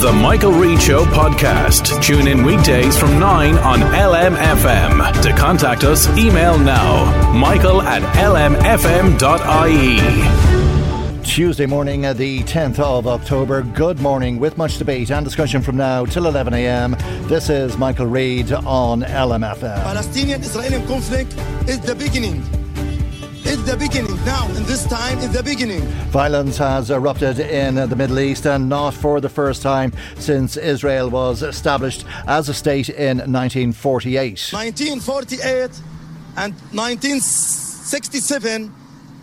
The Michael Reade Show podcast. Tune in weekdays from 9 on LMFM. To contact us, email now michael at lmfm.ie. Tuesday morning, uh, the 10th of October. Good morning, with much debate and discussion from now till 11 a.m. This is Michael Reade on LMFM. Palestinian Israeli conflict is the beginning. It's the beginning now, and this time is the beginning. Violence has erupted in the Middle East and not for the first time since Israel was established as a state in 1948. 1948 and 1967,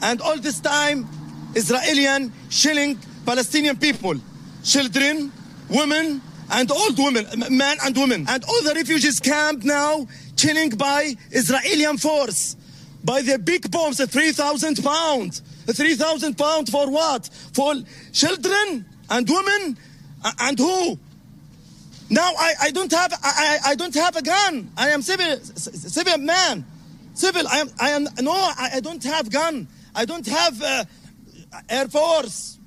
and all this time, Israelian shelling Palestinian people, children, women, and old women, men and women, and all the refugees camp now chilling by Israeli force by the big bombs, 3,000 pounds. 3,000 pounds for what? For children and women and who? Now I, I don't have I, I don't have a gun. I am civil civil man. Civil. I am I am no. I, I don't have gun. I don't have uh, air force.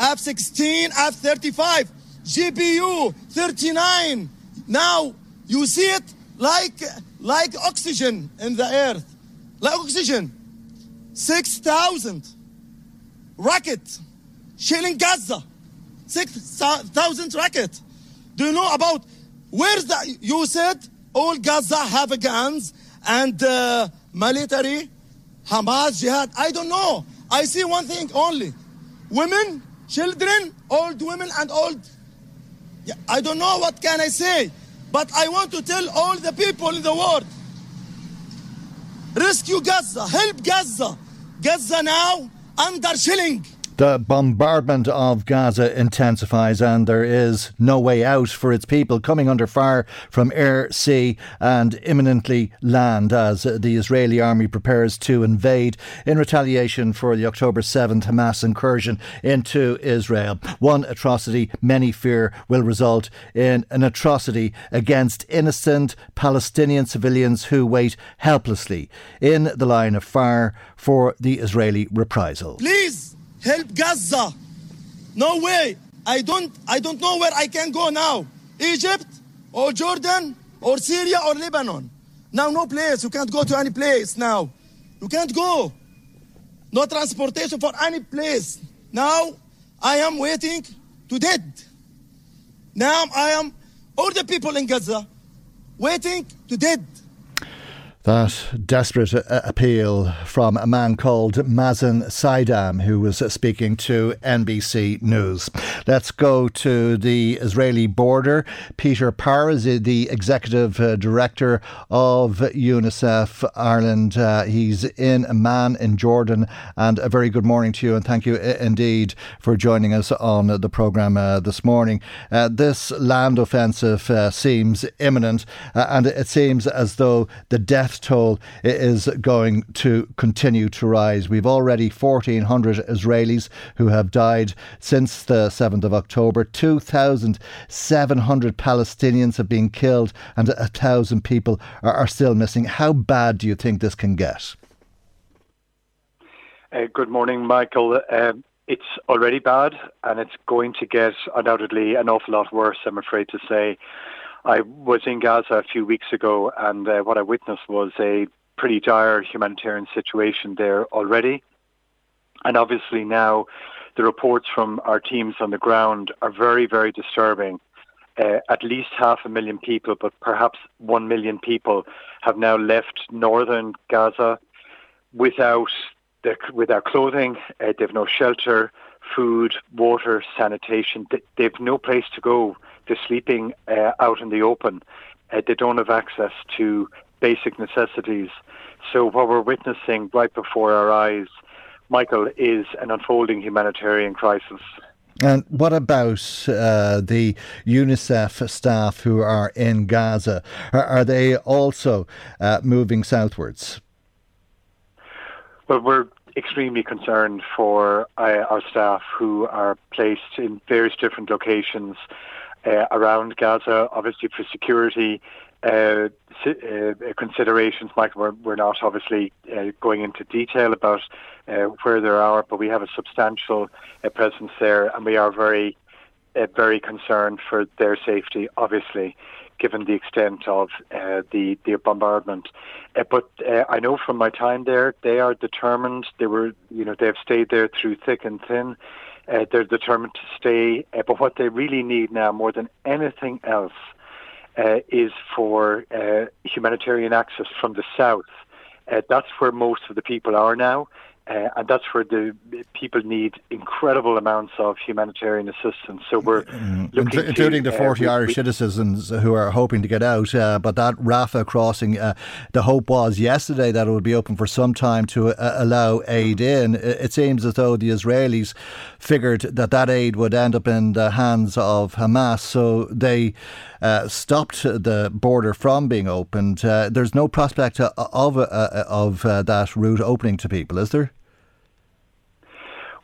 F-16, F-35, GBU 39. Now you see it like like oxygen in the earth oxygen. 6,000 rocket shelling Gaza. 6,000 rocket. Do you know about where's the, you said all Gaza have guns and uh, military, Hamas, jihad. I don't know. I see one thing only. Women, children, old women and old. I don't know what can I say. But I want to tell all the people in the world Rescue Gaza. Help Gaza. Gaza now under shelling. The bombardment of Gaza intensifies, and there is no way out for its people coming under fire from air, sea, and imminently land as the Israeli army prepares to invade in retaliation for the October 7th Hamas incursion into Israel. One atrocity many fear will result in an atrocity against innocent Palestinian civilians who wait helplessly in the line of fire for the Israeli reprisal. Please help Gaza. No way. I don't I don't know where I can go now. Egypt or Jordan or Syria or Lebanon. Now no place. You can't go to any place now. You can't go. No transportation for any place. Now I am waiting to dead. Now I am all the people in Gaza waiting to dead. That desperate uh, appeal from a man called Mazen Saidam, who was speaking to NBC News. Let's go to the Israeli border. Peter Power is the executive uh, director of UNICEF Ireland. Uh, he's in Amman in Jordan. And a very good morning to you, and thank you uh, indeed for joining us on the programme uh, this morning. Uh, this land offensive seems imminent, and it seems as though the death death toll is going to continue to rise. We've already 1,400 Israelis who have died since the 7th of October. 2,700 Palestinians have been killed and a thousand people are, are still missing. How bad do you think this can get? Uh, good morning, Michael. Um, it's already bad, and it's going to get undoubtedly an awful lot worse. I'm afraid to say. I was in Gaza a few weeks ago, and uh, what I witnessed was a pretty dire humanitarian situation there already. And obviously now, the reports from our teams on the ground are very, very disturbing. Uh, at least half a million people, but perhaps one million people, have now left northern Gaza without their, without clothing. Uh, they've no shelter, food, water, sanitation. They, they've no place to go. They're sleeping uh, out in the open. Uh, they don't have access to basic necessities. So what we're witnessing right before our eyes, Michael, is an unfolding humanitarian crisis. And what about uh, the UNICEF staff who are in Gaza? Are, are they also uh, moving southwards? Well, we're extremely concerned for uh, our staff who are placed in various different locations uh, around Gaza, obviously for security uh, uh, considerations, Michael. We're, we're not obviously uh, going into detail about uh, where they are, but we have a substantial presence there, and we are very, very concerned for their safety. Obviously, given the extent of the the bombardment, but I know from my time there, they are determined. They were, you know, they have stayed there through thick and thin. they're determined to stay, but what they really need now, more than anything else, uh, is for uh, humanitarian access from the south. Uh, that's where most of the people are now. Uh, and that's where the people need incredible amounts of humanitarian assistance. So we're mm, including to, the uh, forty uh, Irish we, citizens who are hoping to get out. Uh, but that Rafah crossing, uh, the hope was yesterday that it would be open for some time to uh, allow aid in. It seems as though the Israelis figured that that aid would end up in the hands of Hamas, so they. stopped the border from being opened. there's no prospect of of that route opening to people, is there?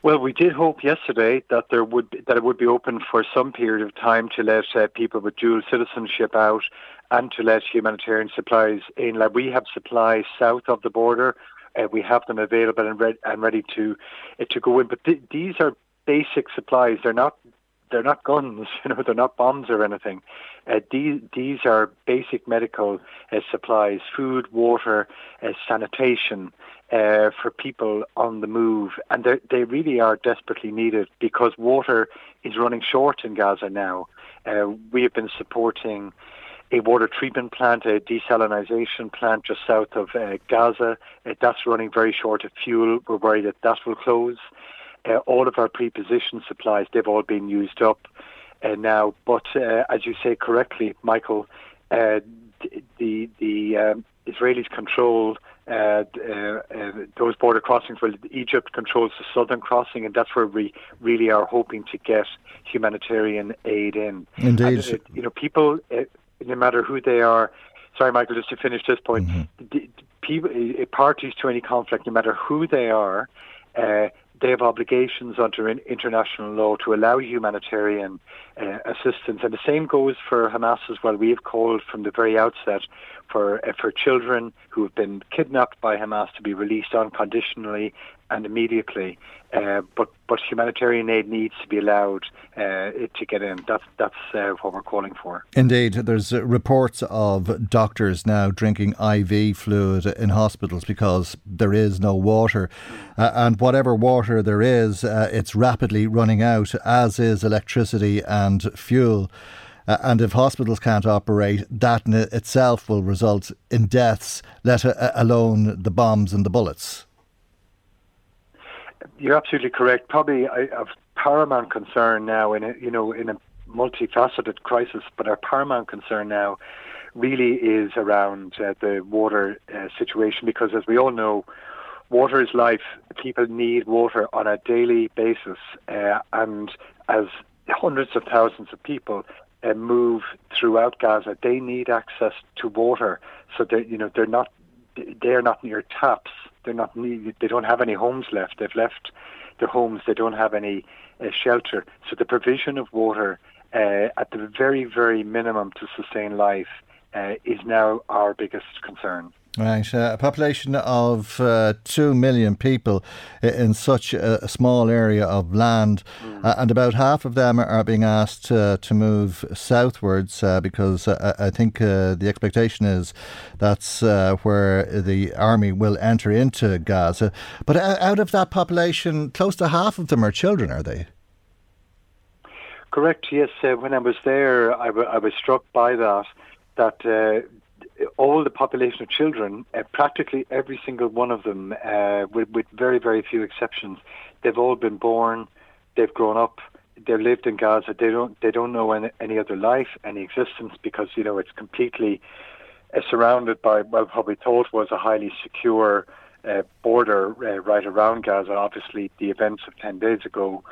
Well, we did hope yesterday that there would be, that it would be open for some period of time to let uh, people with dual citizenship out and to let humanitarian supplies in. Like we have supplies south of the border, uh, we have them available and, re- and ready to uh, to go in. But th- these are basic supplies. They're not they're not guns, you know, they're not bombs or anything. Uh, these these are basic medical uh, supplies: food, water, uh, sanitation uh, for people on the move, and they really are desperately needed because water is running short in Gaza now. Uh, we have been supporting a water treatment plant, a desalination plant just south of uh, Gaza. Uh, that's running very short of fuel. We're worried that that will close. Uh, all of our preposition supplies, they've all been used up uh, now. But as you say correctly, Michael, the the um, Israelis control uh, uh, uh, those border crossings. Well, Egypt controls the southern crossing, and that's where we really are hoping to get humanitarian aid in. Indeed, and, uh, you know, people, uh, no matter who they are. Sorry, Michael, just to finish this point. Mm-hmm. The, people, uh, parties to any conflict, no matter who they are, they have obligations under international law to allow humanitarian uh, assistance. And the same goes for Hamas as well. We have called from the very outset for uh, for children who have been kidnapped by Hamas to be released unconditionally and immediately. Uh, but but humanitarian aid needs to be allowed uh, to get in. That's that's uh, what we're calling for. Indeed, there's uh, reports of doctors now drinking IV fluid in hospitals because there is no water, uh, and whatever water there is, uh, it's rapidly running out, as is electricity and fuel. Uh, and if hospitals can't operate, that in itself will result in deaths, let alone the bombs and the bullets. You're absolutely correct. Probably of paramount concern now in a, you know in a multifaceted crisis, but our paramount concern now really is around uh, the water uh, situation because, as we all know, water is life. People need water on a daily basis, uh, and as hundreds of thousands of people uh, move throughout Gaza, they need access to water. So that you know, they're not they are not near taps. They're not they don't have any homes left. They've left their homes. They don't have any uh, shelter. So the provision of water uh, at the very very minimum to sustain life uh, is now our biggest concern. Right, uh, a population of uh, two million people in such a small area of land, mm. uh, and about half of them are being asked uh, to move southwards uh, because uh, I think the expectation is that's where the army will enter into Gaza. But out of that population, close to half of them are children, are they? Correct. Yes. when I was there, I, w- I was struck by that. That all the population of children, uh, practically every single one of them, uh, with, with very, very few exceptions, they've all been born, they've grown up, they've lived in Gaza. They don't, they don't know any, any other life, any existence, because you know it's completely uh, surrounded by well, what we thought was a highly secure uh, border uh, right around Gaza. Obviously, the events of ten days ago.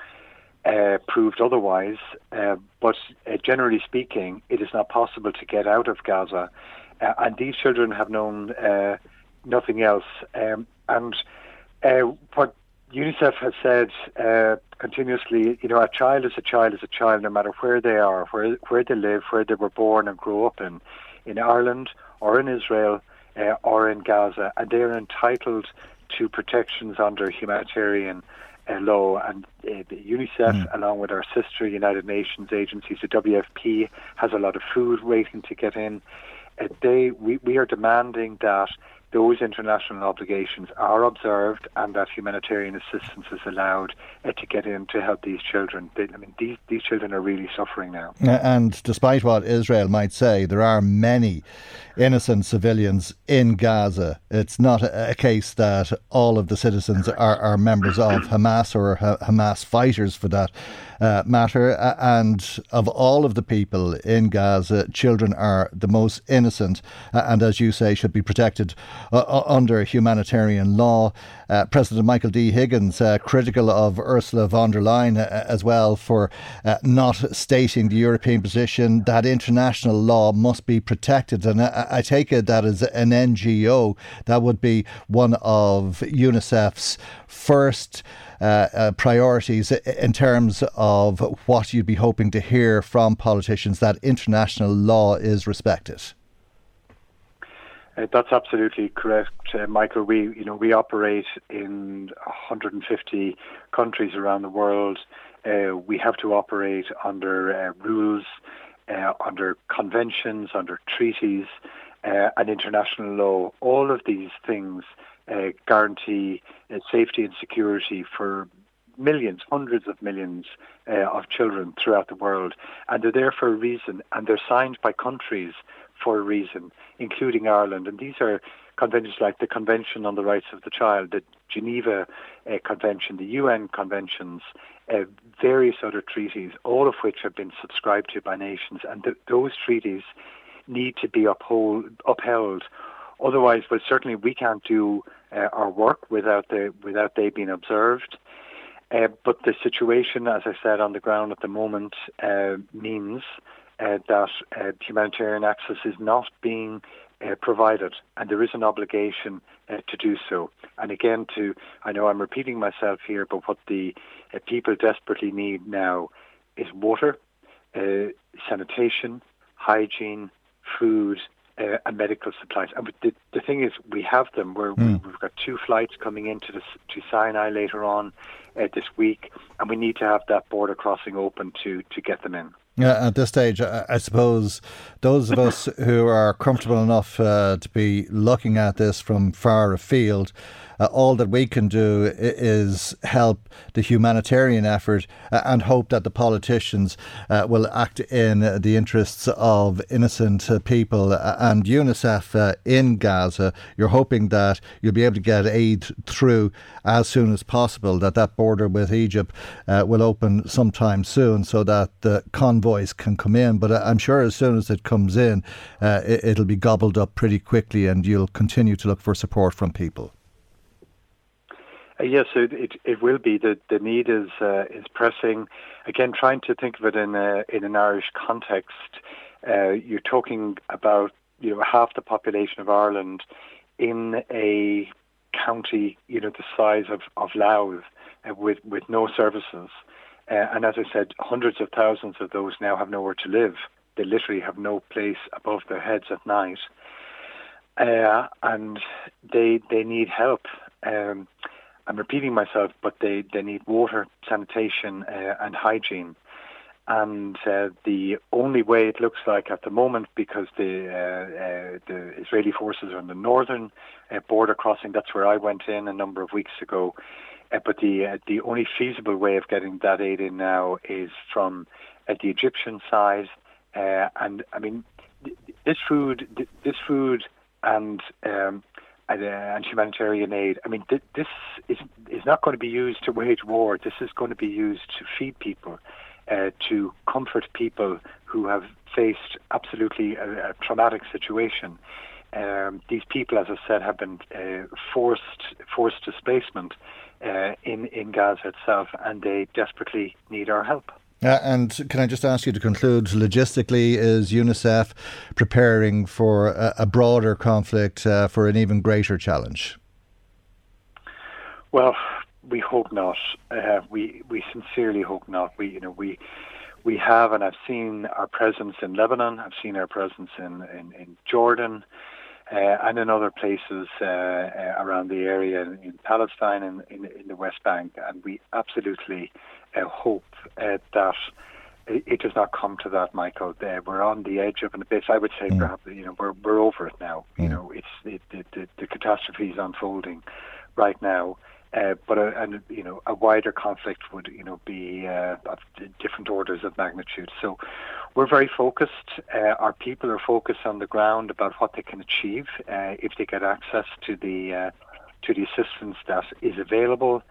Uh, proved otherwise, uh, but uh, generally speaking, it is not possible to get out of Gaza uh, and these children have known uh, nothing else. Um, and uh, what UNICEF has said uh, continuously, you know, a child is a child is a child, no matter where they are, where where they live, where they were born and grew up in, in Ireland or in Israel uh, or in Gaza, and they are entitled to protections under humanitarian uh, law. And uh, UNICEF, mm. along with our sister United Nations agencies, the WFP, has a lot of food waiting to get in they we, we are demanding that those international obligations are observed and that humanitarian assistance is allowed uh, to get in to help these children. They, I mean, these, these children are really suffering now. And despite what Israel might say, there are many innocent civilians in Gaza. It's not a, a case that all of the citizens are, are members of Hamas or ha- Hamas fighters for that uh, matter. and of all of the people in Gaza, children are the most innocent and, as you say, should be protected uh, uh, under humanitarian law. Uh, President Michael D. Higgins, uh, critical of Ursula von der Leyen uh, as well for not stating the European position that international law must be protected. And I, I take it that as an NGO, that would be one of UNICEF's first. Uh, uh, priorities in terms of what you'd be hoping to hear from politicians that international law is respected? Uh, that's absolutely correct, uh, Michael. We, you know, we operate in 150 countries around the world. Uh, we have to operate under uh, rules, uh, under conventions, under treaties, uh, and international law. All of these things guarantee safety and security for millions, hundreds of millions of children throughout the world, and they're there for a reason, and they're signed by countries for a reason, including Ireland. And these are conventions like the Convention on the Rights of the Child, the Geneva uh, Convention, the UN conventions, uh, various other treaties, all of which have been subscribed to by nations. And th- those treaties need to be uphold, upheld. Otherwise, well, certainly we can't do uh, our work without the without they being observed. Uh, but the situation, as I said, on the ground at the moment uh, means uh, that uh, humanitarian access is not being uh, provided, and there is an obligation uh, to do so. And again, to I know I'm repeating myself here, but what the uh, people desperately need now is water, uh, sanitation, hygiene, food, uh, and medical supplies. And the, the thing is, we have them. We're, mm. We've got two flights coming into the, to Sinai later on uh, this week, and we need to have that border crossing open to, to get them in. Yeah, at this stage, I suppose those of us who are comfortable enough uh, to be looking at this from far afield uh, all that we can do is help the humanitarian effort uh, and hope that the politicians uh, will act in the interests of innocent uh, people. Uh, and UNICEF uh, in Gaza, you're hoping that you'll be able to get aid through as soon as possible, that that border with Egypt will open sometime soon so that the convoys can come in. But I'm sure as soon as it comes in, it, will be gobbled up pretty quickly and you'll continue to look for support from people. Uh, yes, it, it, it will be. The the need is uh, is pressing. Again, trying to think of it in a in an Irish context. Uh, you're talking about you know half the population of Ireland in a county you know the size of of Louth uh, with with no services. Uh, and as I said, hundreds of thousands of those now have nowhere to live. They literally have no place above their heads at night. uh, and they they need help. Um, I'm repeating myself, but they, they need water, sanitation, uh, and hygiene. And uh, the only way it looks like at the moment, because the uh, uh the Israeli forces are on the northern uh, border crossing, that's where I went in a number of weeks ago. Uh, but the the only feasible way of getting that aid in now is from the Egyptian side. and I mean, this food, this food, and um, and, uh, and humanitarian aid. I mean, th- this is is not going to be used to wage war. This is going to be used to feed people, uh, to comfort people who have faced absolutely a, a traumatic situation. Um, these people, as I said, have been uh, forced forced displacement uh, in in Gaza itself, and they desperately need our help. Uh, and can I just ask you to conclude logistically, is UNICEF preparing for a, a broader conflict, uh, for an even greater challenge? Well, we hope not. Uh, we we sincerely hope not. We you know we we have, and I've seen our presence in Lebanon. I've seen our presence in in, in Jordan. Uh, and in other places uh, uh, around the area in, in Palestine and in, in, the West Bank. And we absolutely uh, hope uh, that it, does not come to that, Michael. Uh, we're on the edge of an abyss. I would say, mm. perhaps you know, we're we're over it now. Mm. You know, it's it, it, the, the catastrophe is unfolding right now. Uh, but a, and you know a wider conflict would you know be uh, of different orders of magnitude. So we're very focused. Uh, our people are focused on the ground about what they can achieve uh, if they get access to the uh, to the assistance that is available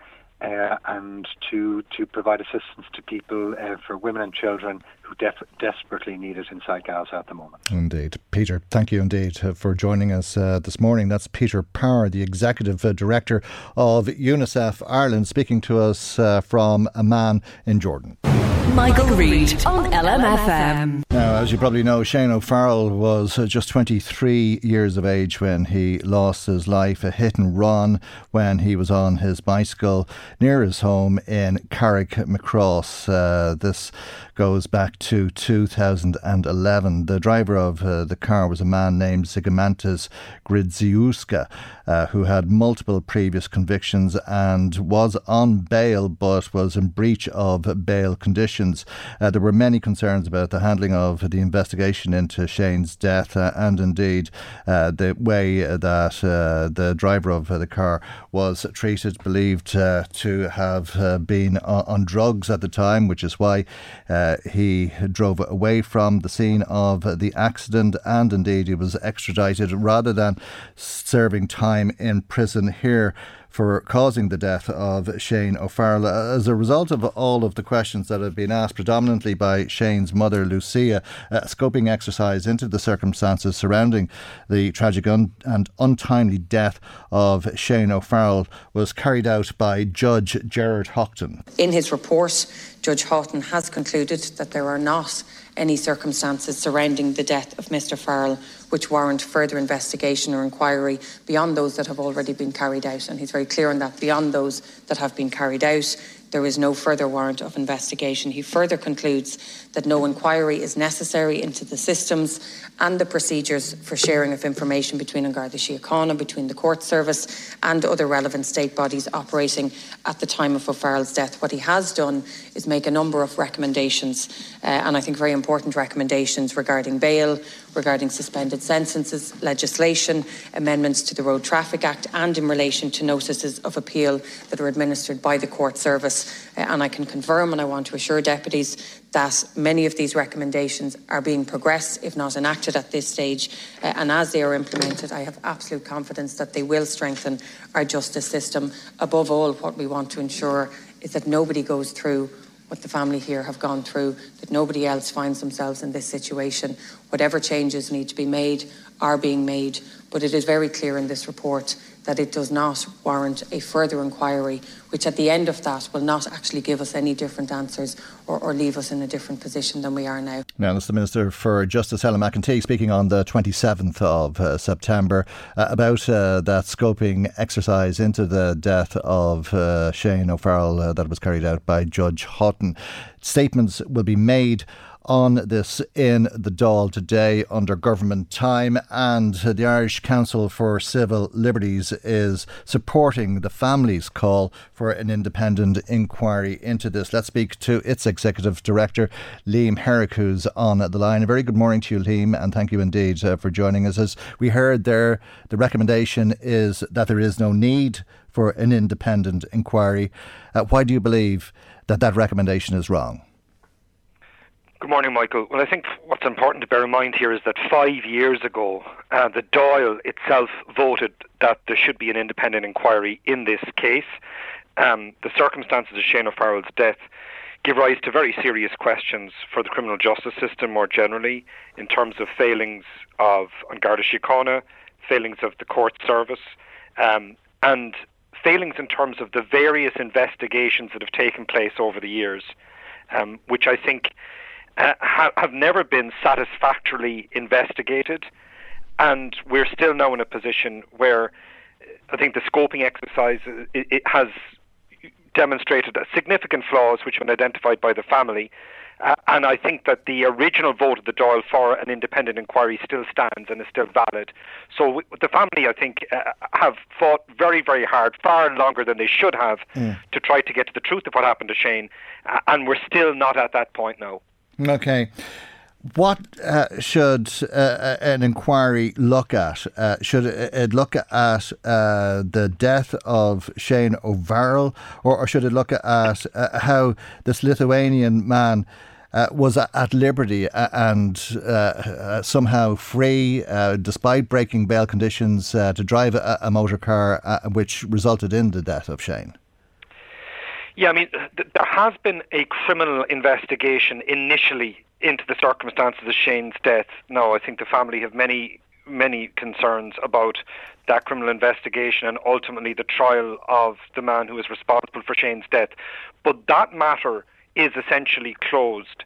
uh, and to to provide assistance to people uh, for women and children who def- desperately need it inside Gaza at the moment. Indeed, Peter. Thank you indeed uh, for joining us uh, this morning. That's Peter Power, the executive uh, director of UNICEF Ireland, speaking to us uh, from Amman in Jordan. Michael, Reade on LMFM. Now, as you probably know, Shane O'Farrell was uh, just 23 years of age when he lost his life, a hit and run when he was on his bicycle near his home in Carrickmacross. Uh, this goes back to 2011. The driver of uh, the car was a man named Zigimantas Gridziuska, uh, who had multiple previous convictions and was on bail but was in breach of bail conditions. Uh, there were many concerns about the handling of the investigation into Shane's death uh, and indeed uh, the way that uh, the driver of the car was treated, believed to have been on, on, drugs at the time, which is why uh, Uh, he drove away from the scene of the accident and indeed he was extradited rather than serving time in prison here for causing the death of Shane O'Farrell. As a result of all of the questions that have been asked, predominantly by Shane's mother, Lucia, a scoping exercise into the circumstances surrounding the tragic un- and untimely death of Shane O'Farrell was carried out by Judge Gerard Haughton. In his report, Judge Haughton has concluded that there are not any circumstances surrounding the death of Mr Farrell which warrant further investigation or inquiry beyond those that have already been carried out. And he's very clear on that. Beyond those that have been carried out, there is no further warrant of investigation. He further concludes that no inquiry is necessary into the systems and the procedures for sharing of information between An Garda Síochána, between the court service and other relevant state bodies operating at the time of O'Farrell's death. What he has done is make a number of recommendations, uh, and I think very important recommendations regarding bail, regarding suspended sentences, legislation, amendments to the Road Traffic Act, and in relation to notices of appeal that are administered by the court service. Uh, and I can confirm, and I want to assure deputies that many of these recommendations are being progressed, if not enacted at this stage. Uh, and as they are implemented, I have absolute confidence that they will strengthen our justice system. Above all, what we want to ensure is that nobody goes through what the family here have gone through, that nobody else finds themselves in this situation. Whatever changes need to be made are being made, but it is very clear in this report that it does not warrant a further inquiry, which at the end of that will not actually give us any different answers or, or leave us in a different position than we are now. Now, that's the Minister for Justice, Helen McEntee, speaking on the 27th of uh, September uh, about uh, that scoping exercise into the death of uh, Shane O'Farrell uh, that was carried out by Judge Haughton. Statements will be made on this in the Dáil today under government time, and the Irish Council for Civil Liberties is supporting the family's call for an independent inquiry into this. Let's speak to its executive director, Liam Herrick, who's on the line. A very good morning to you, Liam, and thank you indeed uh, for joining us. As we heard there, the recommendation is that there is no need for an independent inquiry. Uh, why do you believe that that recommendation is wrong? Good morning, Michael. Well, I think what's important to bear in mind here is that five years ago, uh, the Dáil itself voted that there should be an independent inquiry in this case. Um, the circumstances of Shane O'Farrell's death give rise to very serious questions for the criminal justice system more generally, in terms of failings of Garda Síochána, failings of the court service, um, and failings in terms of the various investigations that have taken place over the years, um, which I think uh, ha- have never been satisfactorily investigated, and we're still now in a position where I think the scoping exercise uh, it, it has demonstrated significant flaws which have been identified by the family. Uh, and I think that the original vote of the Dáil for an independent inquiry still stands and is still valid. So w- the family, I think, uh, have fought very, very hard, far longer than they should have, mm. to try to get to the truth of what happened to Shane. Uh, and we're still not at that point now. Okay. What uh, should uh, uh, an inquiry look at? Uh, should it look at uh, the death of Shane O'Farrell, or, or should it look at uh, how this Lithuanian man was at liberty and somehow free, despite breaking bail conditions, to drive a, a motor car, which resulted in the death of Shane? Yeah, I mean, th- there has been a criminal investigation initially into the circumstances of Shane's death. Now, I think the family have many, many concerns about that criminal investigation and ultimately the trial of the man who is responsible for Shane's death. But that matter is essentially closed.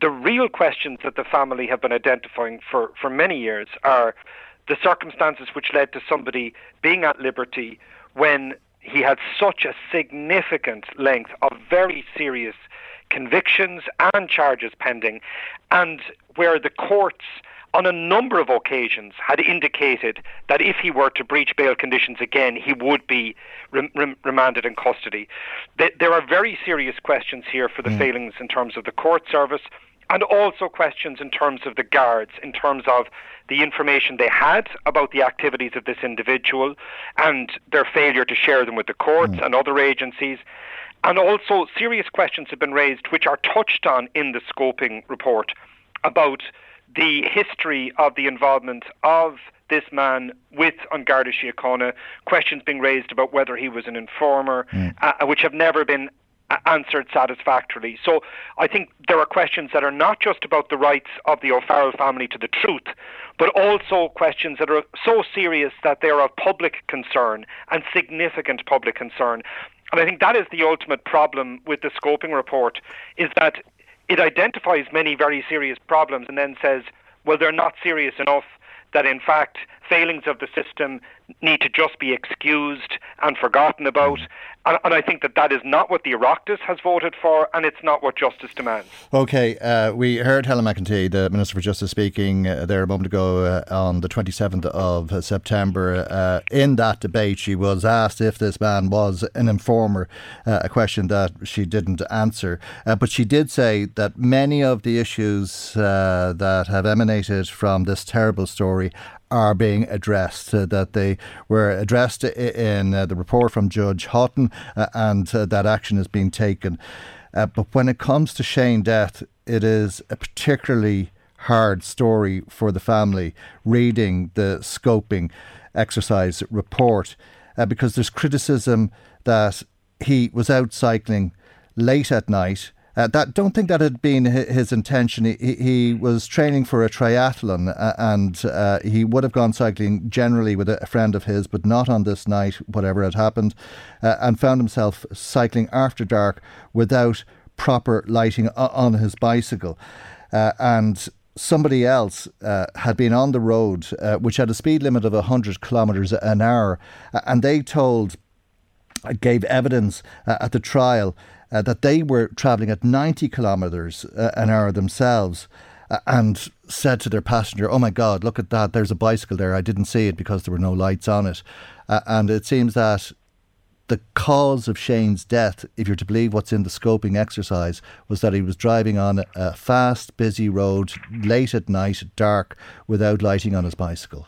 The real questions that the family have been identifying for, for many years are the circumstances which led to somebody being at liberty when he had such a significant length of very serious convictions and charges pending, and where the courts on a number of occasions had indicated that if he were to breach bail conditions again, he would be rem- rem- remanded in custody. there are very serious questions here for the mm. failings in terms of the court service and also questions in terms of the guards, in terms of the information they had about the activities of this individual and their failure to share them with the courts mm. and other agencies. And also, serious questions have been raised, which are touched on in the scoping report, about the history of the involvement of this man with An Garda Síochána, questions being raised about whether he was an informer, mm. uh, which have never been answered satisfactorily. So I think there are questions that are not just about the rights of the O'Farrell family to the truth, but also questions that are so serious that they are of public concern and significant public concern. And I think that is the ultimate problem with the scoping report is that it identifies many very serious problems and then says, well, they're not serious enough that in fact failings of the system need to just be excused and forgotten about. And, and, I think that that is not what the Oireachtas has voted for, and it's not what justice demands. Okay, uh, we heard Helen McEntee, the Minister for Justice, speaking uh, there a moment ago uh, on the 27th of September. Uh, in that debate, she was asked if this man was an informer, uh, a question that she didn't answer. Uh, but she did say that many of the issues that have emanated from this terrible story are being addressed, uh, that they were addressed in uh, the report from Judge Houghton, uh, and that action is being taken. But when it comes to Shane death, it is a particularly hard story for the family reading the scoping exercise report uh, because there's criticism that he was out cycling late at night uh, that don't think that had been his intention. He, he was training for a triathlon, uh, and uh, he would have gone cycling generally with a friend of his, but not on this night, whatever had happened, uh, and found himself cycling after dark without proper lighting on his bicycle, uh, and somebody else uh, had been on the road, uh, which had a speed limit of 100 kilometres an hour, and they told, gave evidence uh, at the trial uh, that they were travelling at 90 kilometres uh, an hour themselves uh, and said to their passenger, Oh my God, look at that, there's a bicycle there. I didn't see it because there were no lights on it. Uh, and it seems that the cause of Shane's death, if you're to believe what's in the scoping exercise, was that he was driving on a fast, busy road late at night, dark, without lighting on his bicycle.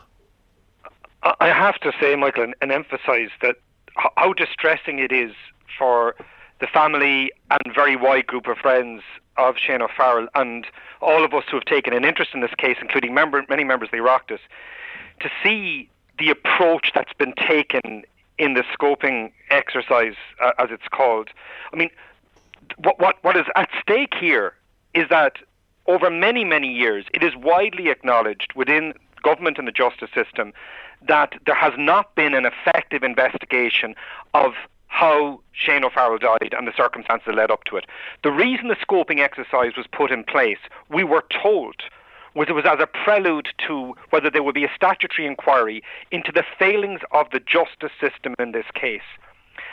I have to say, Michael, and, and emphasise that how distressing it is for the family and very wide group of friends of Shane O'Farrell and all of us who have taken an interest in this case, including member, many members of the Oireachtas, to see the approach that's been taken in the scoping exercise, uh, as it's called. I mean, what, what, what is at stake here is that over many, many years, it is widely acknowledged within government and the justice system that there has not been an effective investigation of how Shane O'Farrell died and the circumstances that led up to it. The reason the scoping exercise was put in place, we were told, was it was as a prelude to whether there would be a statutory inquiry into the failings of the justice system in this case.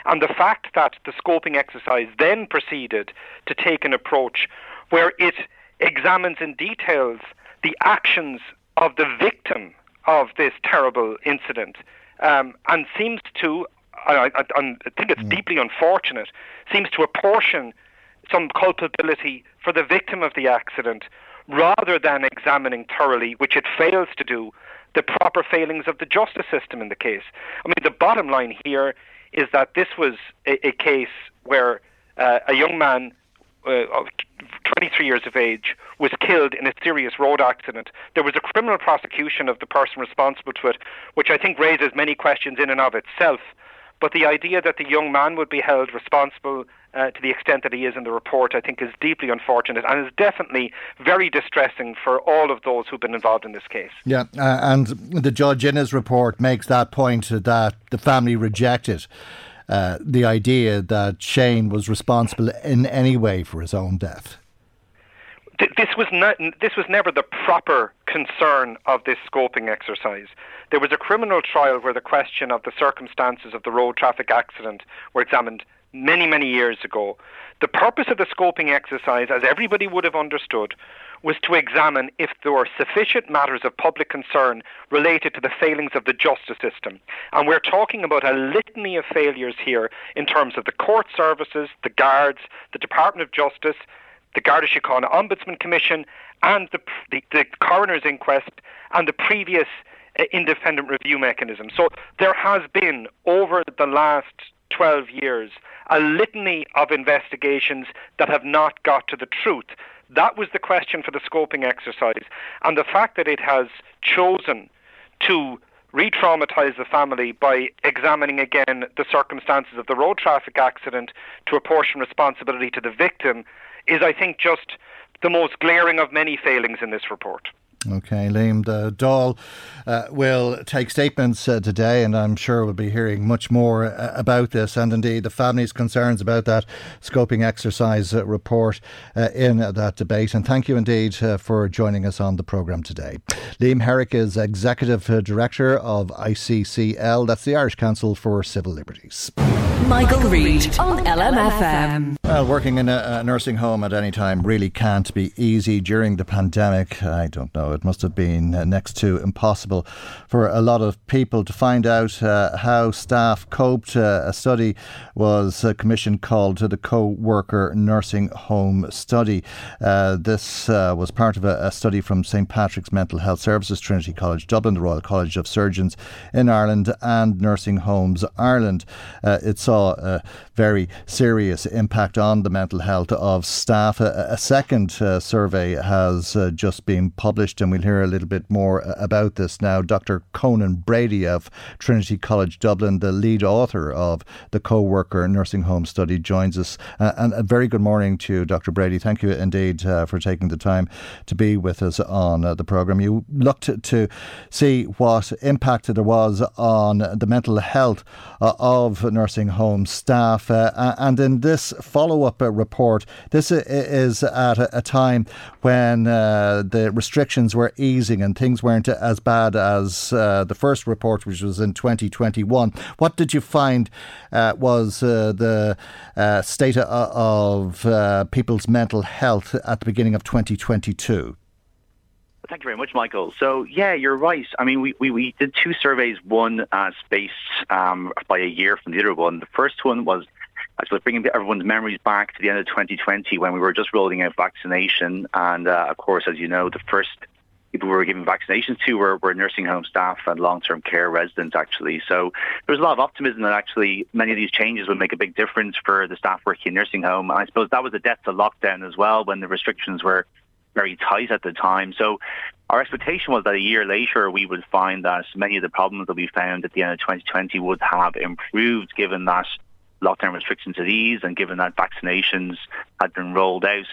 And the fact that the scoping exercise then proceeded to take an approach where it examines in details the actions of the victim of this terrible incident um, and seems to, I, I, I think it's mm. deeply unfortunate, seems to apportion some culpability for the victim of the accident rather than examining thoroughly, which it fails to do, the proper failings of the justice system in the case. I mean, the bottom line here is that this was a, a case where uh, a young man uh, of 23 years of age, was killed in a serious road accident. There was a criminal prosecution of the person responsible to it, which I think raises many questions in and of itself. But the idea that the young man would be held responsible uh, to the extent that he is in the report, I think, is deeply unfortunate and is definitely very distressing for all of those who've been involved in this case. Yeah, uh, and the judge in his report makes that point that the family rejected uh, the idea that Shane was responsible in any way for his own death. This was not, this was never the proper concern of this scoping exercise. There was a criminal trial where the question of the circumstances of the road traffic accident were examined many, many years ago. The purpose of the scoping exercise, as everybody would have understood, was to examine if there were sufficient matters of public concern related to the failings of the justice system. And we're talking about a litany of failures here in terms of the court services, the guards, the Department of Justice, the Garda Síochána Ombudsman Commission, and the, the, the coroner's inquest, and the previous uh, independent review mechanism. So there has been, over the last 12 years, a litany of investigations that have not got to the truth. That was the question for the scoping exercise. And the fact that it has chosen to re traumatize the family by examining again the circumstances of the road traffic accident to apportion responsibility to the victim is, I think, just the most glaring of many failings in this report. Okay, Liam the Dáil uh, will take statements uh, today, and I'm sure we'll be hearing much more uh, about this, and indeed the family's concerns about that scoping exercise uh, report uh, in that debate. And thank you indeed uh, for joining us on the programme today. Liam Herrick is Executive Director of ICCL, that's the Irish Council for Civil Liberties. Michael, Reade on LMFM. Well, working in a, a nursing home at any time really can't be easy during the pandemic. I don't know it must have been uh, next to impossible for a lot of people to find out uh, how staff coped. Uh, a study was uh, commissioned called the Co Worker Nursing Home Study. Uh, this uh, was part of a, a, study from St Patrick's Mental Health Services, Trinity College Dublin, the Royal College of Surgeons in Ireland, and Nursing Homes Ireland. it saw a very serious impact on the mental health of staff. A, a second survey has just been published and we'll hear a little bit more uh, about this now. Dr. Conan Brady of Trinity College Dublin, the lead author of the co worker nursing home study, joins us. Uh, and a very good morning to you, Dr. Brady. Thank you indeed uh, for taking the time to be with us on uh, the programme. You looked to see what impact there was on the mental health uh, of nursing home staff. Uh, and in this follow follow up report. This is at a, time when uh, the restrictions were easing and things weren't as bad as uh, the first report, which was in 2021. What did you find uh, was uh, the uh, state of uh, people's mental health at the beginning of 2022? Thank you very much, Michael. So, yeah, you're right. I mean, we, we, we did two surveys, one uh, spaced um, by a year from the other one. The first one was, I suppose, bringing everyone's memories back to the end of 2020 when we were just rolling out vaccination. And, uh, of course, as you know, the first people we were giving vaccinations to were, were nursing home staff and long-term care residents, actually. So there was a lot of optimism that actually many of these changes would make a big difference for the staff working in nursing home. And I suppose that was the depth of lockdown as well when the restrictions were very tight at the time. So our expectation was that a year later we would find that many of the problems that we found at the end of 2020 would have improved given that lockdown restrictions had eased and given that vaccinations had been rolled out.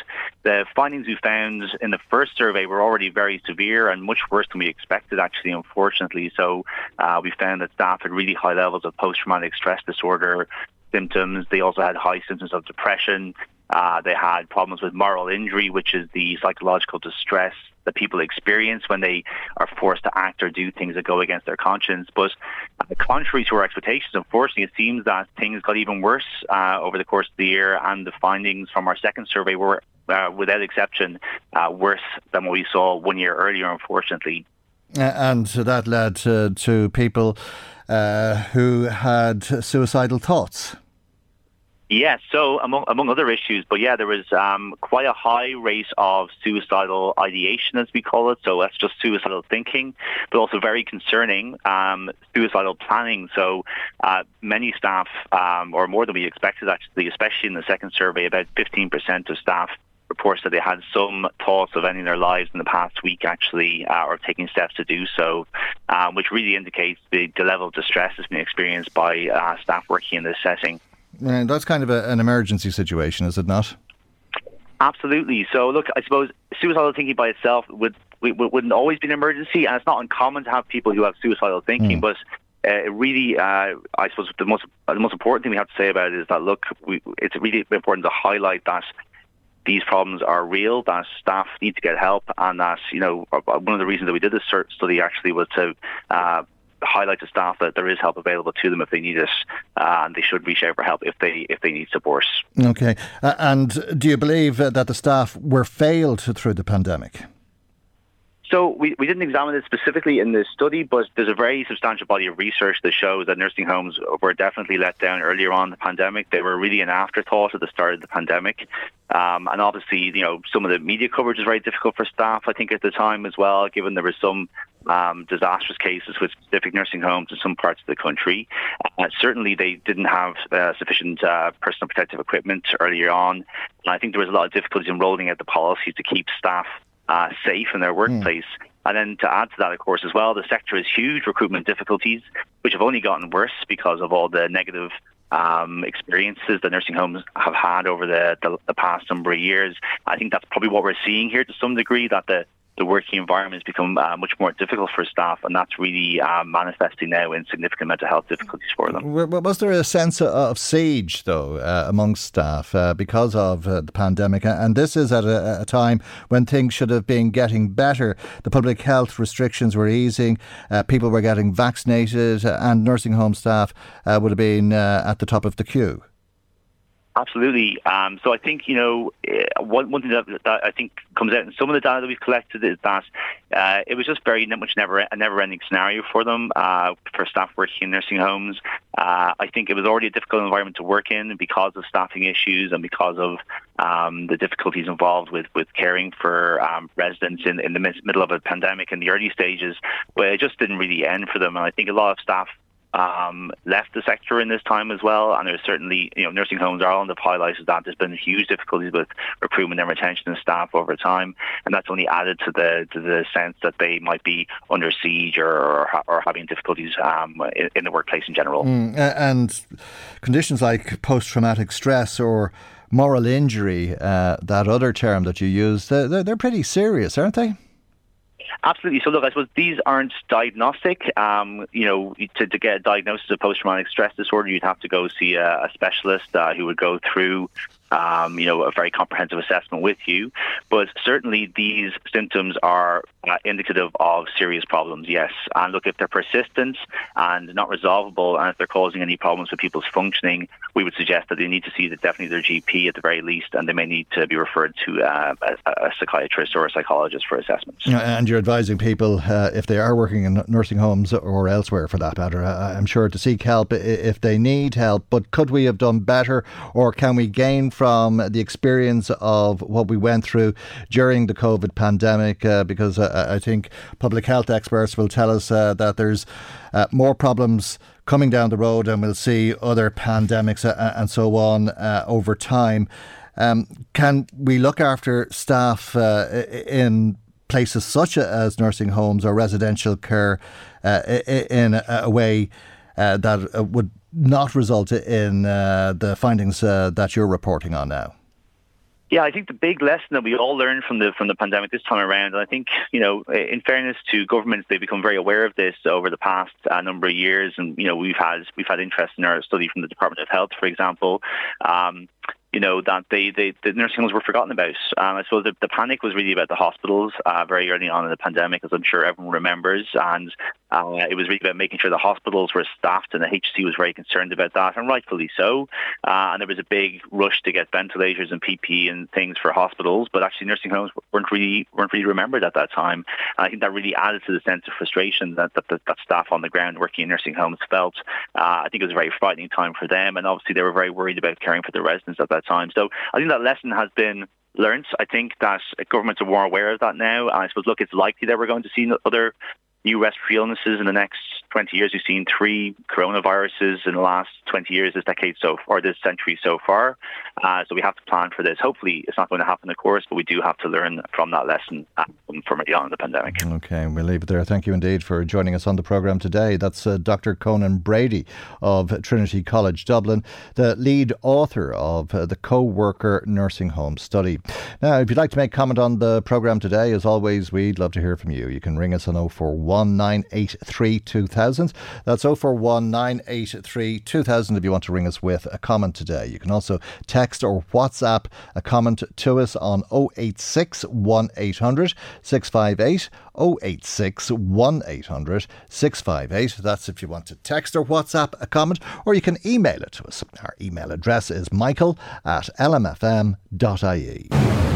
The findings we found in the first survey were already very severe and much worse than we expected, actually, unfortunately. So uh, we found that staff had really high levels of post-traumatic stress disorder symptoms. They also had high symptoms of depression. Uh, they had problems with moral injury, which is the psychological distress that people experience when they are forced to act or do things that go against their conscience. But uh, contrary to our expectations, unfortunately, it seems that things got even worse uh, over the course of the year, and the findings from our second survey were, uh, without exception, uh, worse than what we saw one year earlier, unfortunately. And that led to, to people uh, who had suicidal thoughts. Yes, so among among other issues, but yeah, there was um, quite a high rate of suicidal ideation, as we call it. So that's just suicidal thinking, but also very concerning um, suicidal planning. So uh, many staff, um, or more than we expected, actually, especially in the second survey, about 15% of staff reports that they had some thoughts of ending their lives in the past week, actually, uh, or taking steps to do so, um, which really indicates the, the level of distress that's been experienced by uh, staff working in this setting. And that's kind of a, an emergency situation, is it not? Absolutely. So, look, I suppose suicidal thinking by itself would, would wouldn't always be an emergency, and it's not uncommon to have people who have suicidal thinking. Mm. But uh, really, uh, I suppose the most the most important thing we have to say about it is that look, we, it's really important to highlight that these problems are real, that staff need to get help, and that you know one of the reasons that we did this study actually was to uh, highlight to staff that there is help available to them if they need it, uh, and they should reach out for help if they if they need support. Okay, uh, and do you believe uh, that the staff were failed through the pandemic? So we, we didn't examine it specifically in this study, but there's a very substantial body of research that shows that nursing homes were definitely let down earlier on in the pandemic. They were really an afterthought at the start of the pandemic. Um, and obviously, you know, some of the media coverage was very difficult for staff, I think, at the time as well, given there were some um, disastrous cases with specific nursing homes in some parts of the country. Uh, certainly, they didn't have uh, sufficient uh, personal protective equipment earlier on. And I think there was a lot of difficulties in rolling out the policies to keep staff uh, safe in their workplace. Mm. And then to add to that, of course, as well, the sector has huge recruitment difficulties, which have only gotten worse because of all the negative um, experiences that nursing homes have had over the, the, the past number of years. I think that's probably what we're seeing here to some degree, that the the working environment has become uh, much more difficult for staff, and that's really uh, manifesting now in significant mental health difficulties for them. Was there a sense of siege, though, uh, amongst staff uh, because of uh, the pandemic? And this is at a, a, time when things should have been getting better. The public health restrictions were easing, uh, people were getting vaccinated, and nursing home staff would have been at the top of the queue. Absolutely. Um, so I think you know eh, one one thing that, that, I think comes out in some of the data that we've collected is that uh, it was just very much never a never-ending scenario for them uh, for staff working in nursing homes. Uh, I think it was already a difficult environment to work in because of staffing issues and because of um, the difficulties involved with, with caring for um, residents in, in the middle of a pandemic in the early stages. But it just didn't really end for them, and I think a lot of staff um, left the sector in this time as well. And there's certainly, you know, nursing homes Ireland have highlighted that there's been huge difficulties with recruitment and retention of staff over time, and that's only added to the to the sense that they might be under siege or or, or having difficulties um, in, in, the workplace in general. Mm, and conditions like post traumatic stress or moral injury, uh, that other term that you use, they're, they're pretty serious, aren't they? Absolutely. So look, I suppose these aren't diagnostic. Um, you know, to, to get a diagnosis of post-traumatic stress disorder, you'd have to go see a, a specialist uh, who would go through um, you know, a very comprehensive assessment with you. But certainly these symptoms are uh, indicative of serious problems, yes. And look, if they're persistent and not resolvable, and if they're causing any problems with people's functioning, we would suggest that they need to see the, definitely their GP at the very least, and they may need to be referred to uh, a, a, psychiatrist or a psychologist for assessments. And you're advising people, uh, if they are working in nursing homes or elsewhere for that matter, uh, I'm sure to seek help if they need help. But could we have done better, or can we gain from the experience of what we went through during the COVID pandemic? Uh, because uh, I think public health experts will tell us uh, that there's uh, more problems coming down the road, and we'll see other pandemics uh, and so on uh, over time. Um, can we look after staff in places such as nursing homes or residential care in a way that would not result in the findings that you're reporting on now? Yeah, I think the big lesson that we all learned from the from the pandemic this time around, and I think you know, in fairness to governments, they've become very aware of this over the past uh, number of years, and you know, we've had we've had interest in our study from the Department of Health, for example. Um, you know, that they, they, the nursing homes were forgotten about. Um, I suppose the, the panic was really about the hospitals uh, very early on in the pandemic, as I'm sure everyone remembers. And uh, it was really about making sure the hospitals were staffed, and the HSE was very concerned about that, and rightfully so. Uh, and there was a big rush to get ventilators and PPE and things for hospitals, but actually nursing homes weren't really weren't really remembered at that time. And I think that really added to the sense of frustration that that, that, that staff on the ground working in nursing homes felt. Uh, I think it was a very frightening time for them, and obviously they were very worried about caring for the residents at that time. So I think that lesson has been learnt. I think that governments are more aware of that now. And I suppose, look, it's likely that we're going to see other new respiratory illnesses in the next 20 years. We've seen three coronaviruses in the last 20 years, this decade so or this century so far. Uh, so we have to plan for this. Hopefully, it's not going to happen, of course, but we do have to learn from that lesson from early on in the pandemic. Okay, we'll leave it there. Thank you indeed for joining us on the programme today. That's uh, Dr. Conan Brady of Trinity College Dublin, the lead author of uh, the Co worker Nursing Home Study. Now, if you'd like to make comment on the programme today, as always, we'd love to hear from you. You can ring us on 041 983 2000. That's 041 983 2000 if you want to ring us with a comment today. You can also text or WhatsApp a comment to us on 086 1800 658 086 1800 658. That's if you want to text or WhatsApp a comment, or you can email it to us. Our email address is michael at lmfm.ie.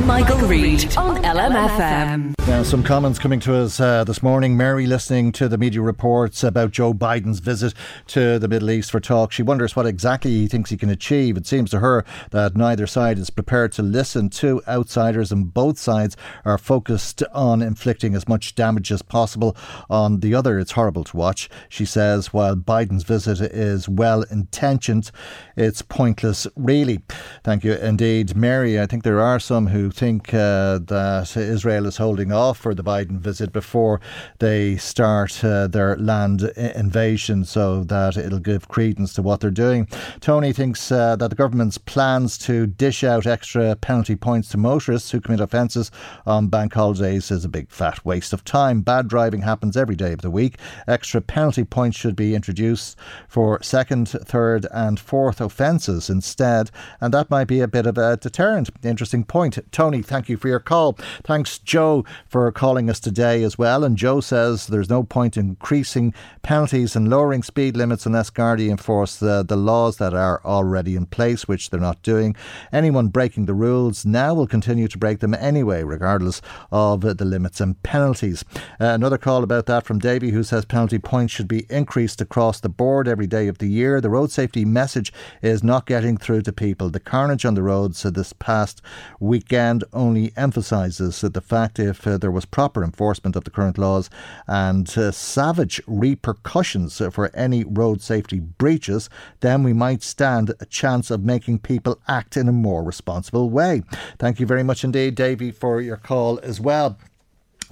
Michael, Reade on LMFM. Now, some comments coming to us uh, this morning. Mary, listening to the media reports about Joe Biden's visit to the Middle East for talk, she wonders what exactly he thinks he can achieve. It seems to her that neither side is prepared to listen to outsiders, and both sides are focused on inflicting as much damage as possible on the other. It's horrible to watch. She says, while Biden's visit is well intentioned, it's pointless, really. Thank you indeed, Mary. I think there are some who think uh, that Israel is holding off for the Biden visit before they start uh, their land invasion so that it'll give credence to what they're doing. Tony thinks uh, that the government's plans to dish out extra penalty points to motorists who commit offences on bank holidays is a big fat waste of time. Bad driving happens every day of the week. Extra penalty points should be introduced for second, third, and fourth offences instead, and that might be a bit of a deterrent. Interesting point. Tony, thank you for your call. Thanks, Joe, for calling us today as well. And Joe says there's no point increasing penalties and lowering speed limits unless Gardaí enforce the, uh, the laws that are already in place, which they're not doing. Anyone breaking the rules now will continue to break them anyway, regardless of the limits and penalties. Uh, another call about that from Davy, who says penalty points should be increased across the board every day of the year. The road safety message is not getting through to people. The carnage on the roads this past weekend only emphasises the fact if uh, there was proper enforcement of the current laws and uh, savage repercussions for any road safety breaches, then we might stand a chance of making people act in a more responsible way. Thank you very much indeed, Davy, for your call as well.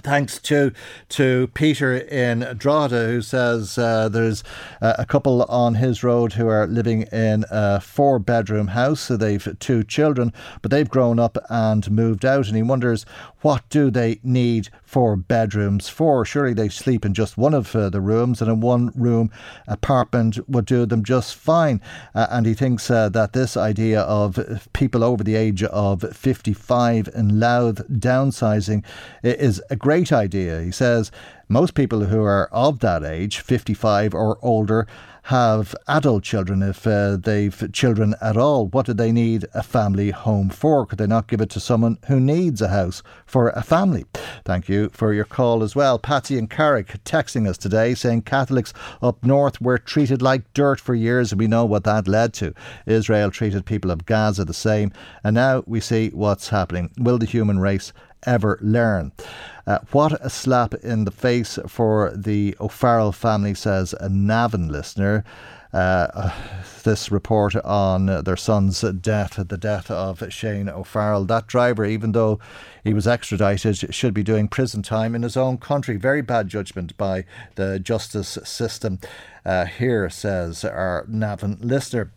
Thanks to to Peter in Drogheda, who says uh, there's uh, a couple on his road who are living in a four bedroom house. So they've two children, but they've grown up and moved out, and he wonders what do they need four bedrooms for? Surely they sleep in just one of uh, the rooms, and a one room apartment would do them just fine. Uh, and he thinks uh, that this idea of people over the age of 55 in Louth downsizing is a great great idea. He says most people who are of that age, 55 or older, have adult children if uh, they've children at all. What do they need a family home for? Could they not give it to someone who needs a house for a family? Thank you for your call as well. Patsy and Carrick texting us today saying Catholics up north were treated like dirt for years and we know what that led to. Israel treated people of Gaza the same and now we see what's happening. Will the human race ever learn. Uh, what a slap in the face for the O'Farrell family, says a Navan listener. Uh, this report on their son's death, the death of Shane O'Farrell. That driver, even though he was extradited, should be doing prison time in his own country. Very bad judgment by the justice system. Uh, here, says our Navan listener.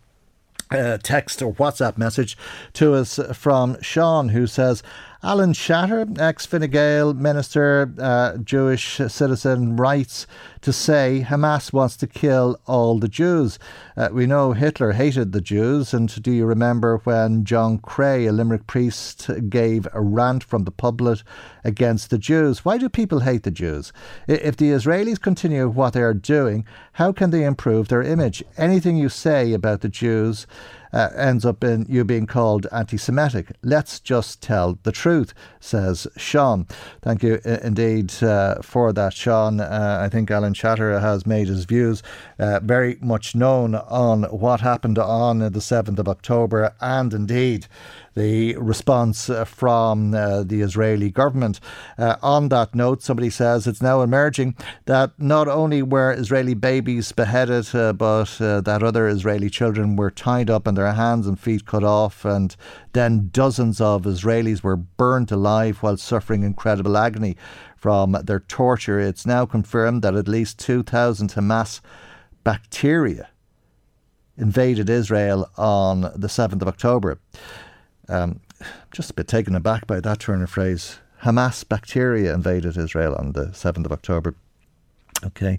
Uh, text or WhatsApp message to us from Sean, who says, Alan Shatter, ex Fine Gael minister, uh, Jewish citizen, writes to say Hamas wants to kill all the Jews. Uh, we know Hitler hated the Jews, and do you remember when John Creagh, a Limerick priest, gave a rant from the pulpit against the Jews? Why do people hate the Jews? If the Israelis continue what they are doing, how can they improve their image? Anything you say about the Jews uh, ends up in you being called anti Semitic. Let's just tell the truth, says Sean. Thank you uh, indeed uh, for that, Sean. Uh, I think Alan Shatter has made his views uh, very much known on what happened on the 7th of October and indeed the response uh, from uh, the Israeli government. Uh, on that note, somebody says it's now emerging that not only were Israeli babies beheaded, but that other Israeli children were tied up and their hands and feet cut off, and then dozens of Israelis were burnt alive while suffering incredible agony from their torture. It's now confirmed that at least 2,000 Hamas bacteria invaded Israel on the 7th of October. Um, just a bit taken aback by that turn of phrase. Hamas bacteria invaded Israel on the 7th of October. Okay.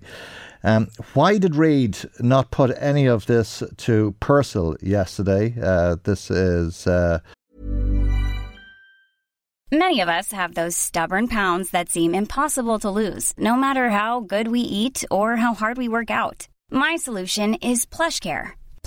Um, why did Reade not put any of this to Purcell yesterday? Uh, this is. Uh Many of us have those stubborn pounds that seem impossible to lose, no matter how good we eat or how hard we work out. My solution is PlushCare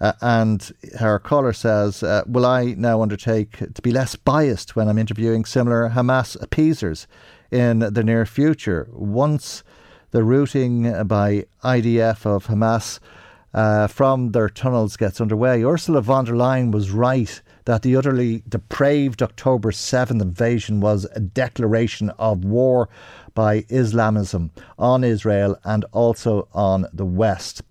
uh, and her caller says, uh, Will I now undertake to be less biased when I'm interviewing similar Hamas appeasers in the near future? Once the routing by IDF of Hamas uh, from their tunnels gets underway, Ursula von der Leyen was right that the utterly depraved October 7th invasion was a declaration of war by Islamism on Israel and also on the West.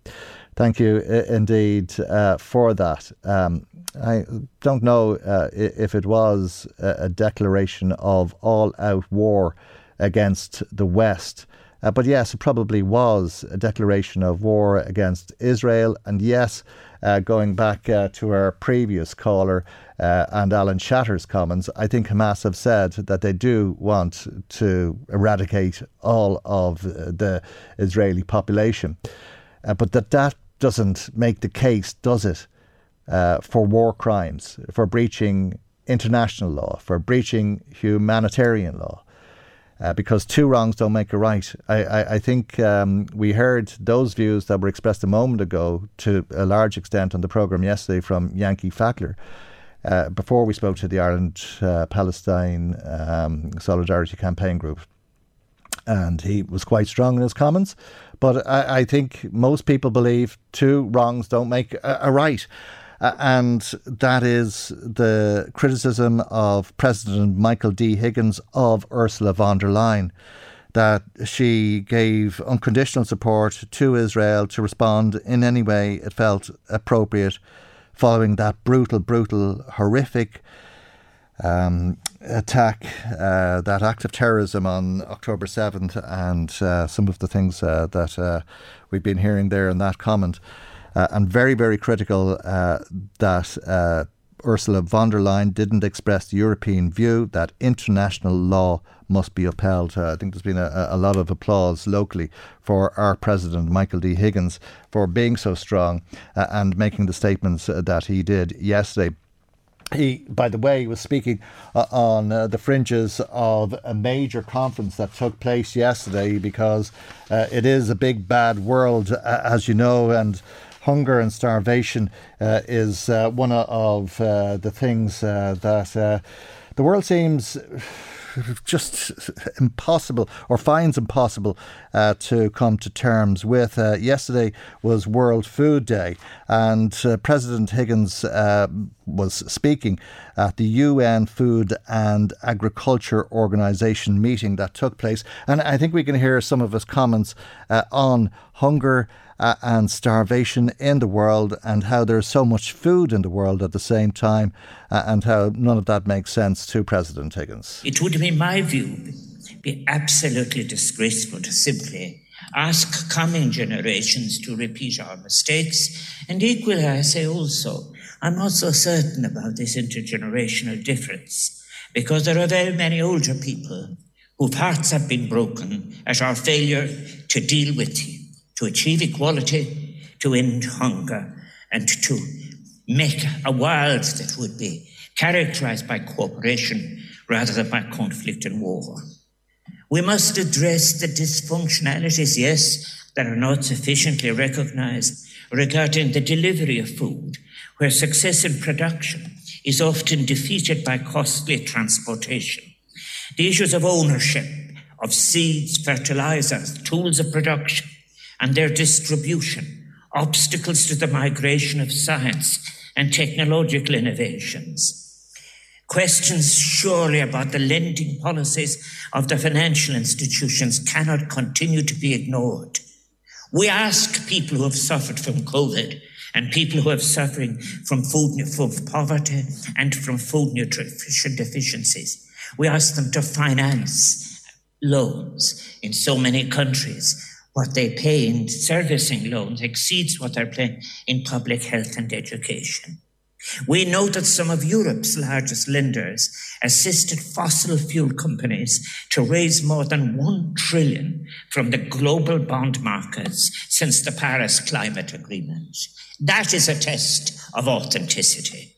Thank you indeed uh, for that. Um, I don't know uh, if it was a declaration of all out war against the West. Uh, but yes, it probably was a declaration of war against Israel. And yes, uh, going back uh, to our previous caller uh, and Alan Shatter's comments, I think Hamas have said that they do want to eradicate all of the Israeli population. Uh, but that that doesn't make the case, does it, uh, for war crimes, for breaching international law, for breaching humanitarian law. Uh, because two wrongs don't make a right. I, I, I think um, we heard those views that were expressed a moment ago to a large extent on the programme yesterday from Yanky Fachler. Uh, before we spoke to the Ireland uh, Palestine um, Solidarity Campaign Group. and he was quite strong in his comments. But I, I think most people believe two wrongs don't make a, a right. Uh, and that is the criticism of President Michael D. Higgins of Ursula von der Leyen that she gave unconditional support to Israel to respond in any way it felt appropriate following that brutal, brutal, horrific um, attack, uh, that act of terrorism on October 7th, and uh, some of the things uh, that uh, we've been hearing there in that comment. Uh, and very, very critical uh, that Ursula von der Leyen didn't express the European view that international law must be upheld. I think there's been a, a, lot of applause locally for our president, Michael D. Higgins, for being so strong and making the statements that he did yesterday. He, by the way, was speaking uh, on uh, the fringes of a major conference that took place yesterday because uh, it is a big bad world, as you know, and hunger and starvation uh, is uh, one of uh, the things that the world seems just impossible or finds impossible uh, to come to terms with. Uh, yesterday was World Food Day, and uh, President Higgins uh, was speaking at the UN Food and Agriculture Organization meeting that took place. And I think we can hear some of his comments uh, on hunger uh, and starvation in the world and how there's so much food in the world at the same time uh, and how none of that makes sense to President Higgins. It would, in my view, be absolutely disgraceful to simply ask coming generations to repeat our mistakes. And equally, I say also, I'm not so certain about this intergenerational difference because there are very many older people whose hearts have been broken at our failure to deal with to achieve equality, to end hunger, and to make a world that would be characterized by cooperation rather than by conflict and war. We must address the dysfunctionalities, yes, that are not sufficiently recognized regarding the delivery of food, where success in production is often defeated by costly transportation. The issues of ownership of seeds, fertilizers, tools of production, and their distribution, obstacles to the migration of science and technological innovations. Questions surely about the lending policies of the financial institutions cannot continue to be ignored. We ask people who have suffered from COVID and people who are suffering from food from poverty and from food nutrition deficiencies. We ask them to finance loans in so many countries what they pay in servicing loans exceeds what they're paying in public health and education. We know that some of Europe's largest lenders assisted fossil fuel companies to raise more than 1 trillion from the global bond markets since the Paris Climate Agreement. That is a test of authenticity.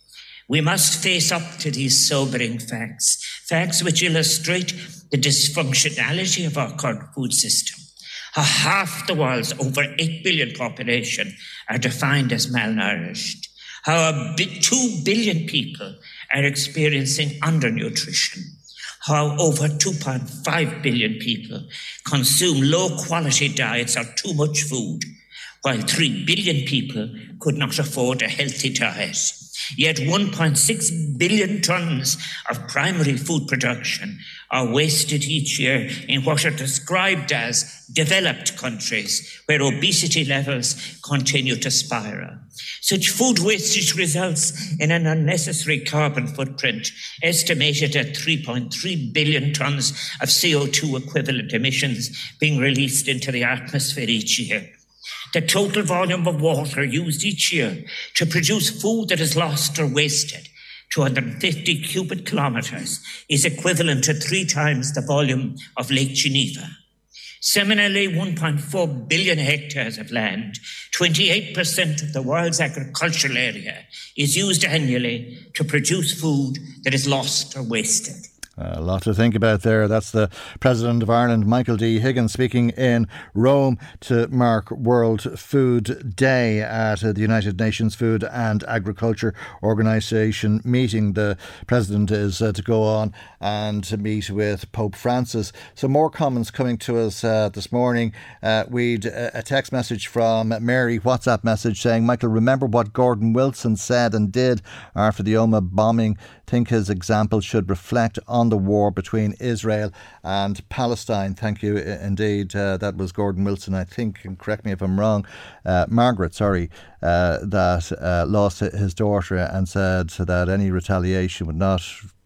We must face up to these sobering facts, facts which illustrate the dysfunctionality of our current food system half the world's over 8 billion population are defined as malnourished, how 2 billion people are experiencing undernutrition, how over 2.5 billion people consume low quality diets or too much food, while 3 billion people could not afford a healthy diet. Yet 1.6 billion tons of primary food production are wasted each year in what are described as developed countries where obesity levels continue to spiral. Such food wastage results in an unnecessary carbon footprint estimated at 3.3 billion tons of CO2 equivalent emissions being released into the atmosphere each year. The total volume of water used each year to produce food that is lost or wasted 250 cubic kilometers is equivalent to three times the volume of Lake Geneva. Similarly, 1.4 billion hectares of land, 28% of the world's agricultural area, is used annually to produce food that is lost or wasted. A lot to think about there. That's the President of Ireland, Michael D. Higgins, speaking in Rome to mark World Food Day at the United Nations Food and Agriculture Organization meeting. The President is uh, to go on and to meet with Pope Francis. So, more comments coming to us uh, this morning. Uh, we'd uh, a text message from Mary, WhatsApp message saying, Michael, remember what Gordon Wilson said and did after the Omagh bombing think his example should reflect on the war between Israel and Palestine. Thank you indeed. Uh, that was Gordon Wilson, I think, and correct me if I'm wrong, uh, Margaret, sorry, uh, that uh, lost his daughter and said that any retaliation would not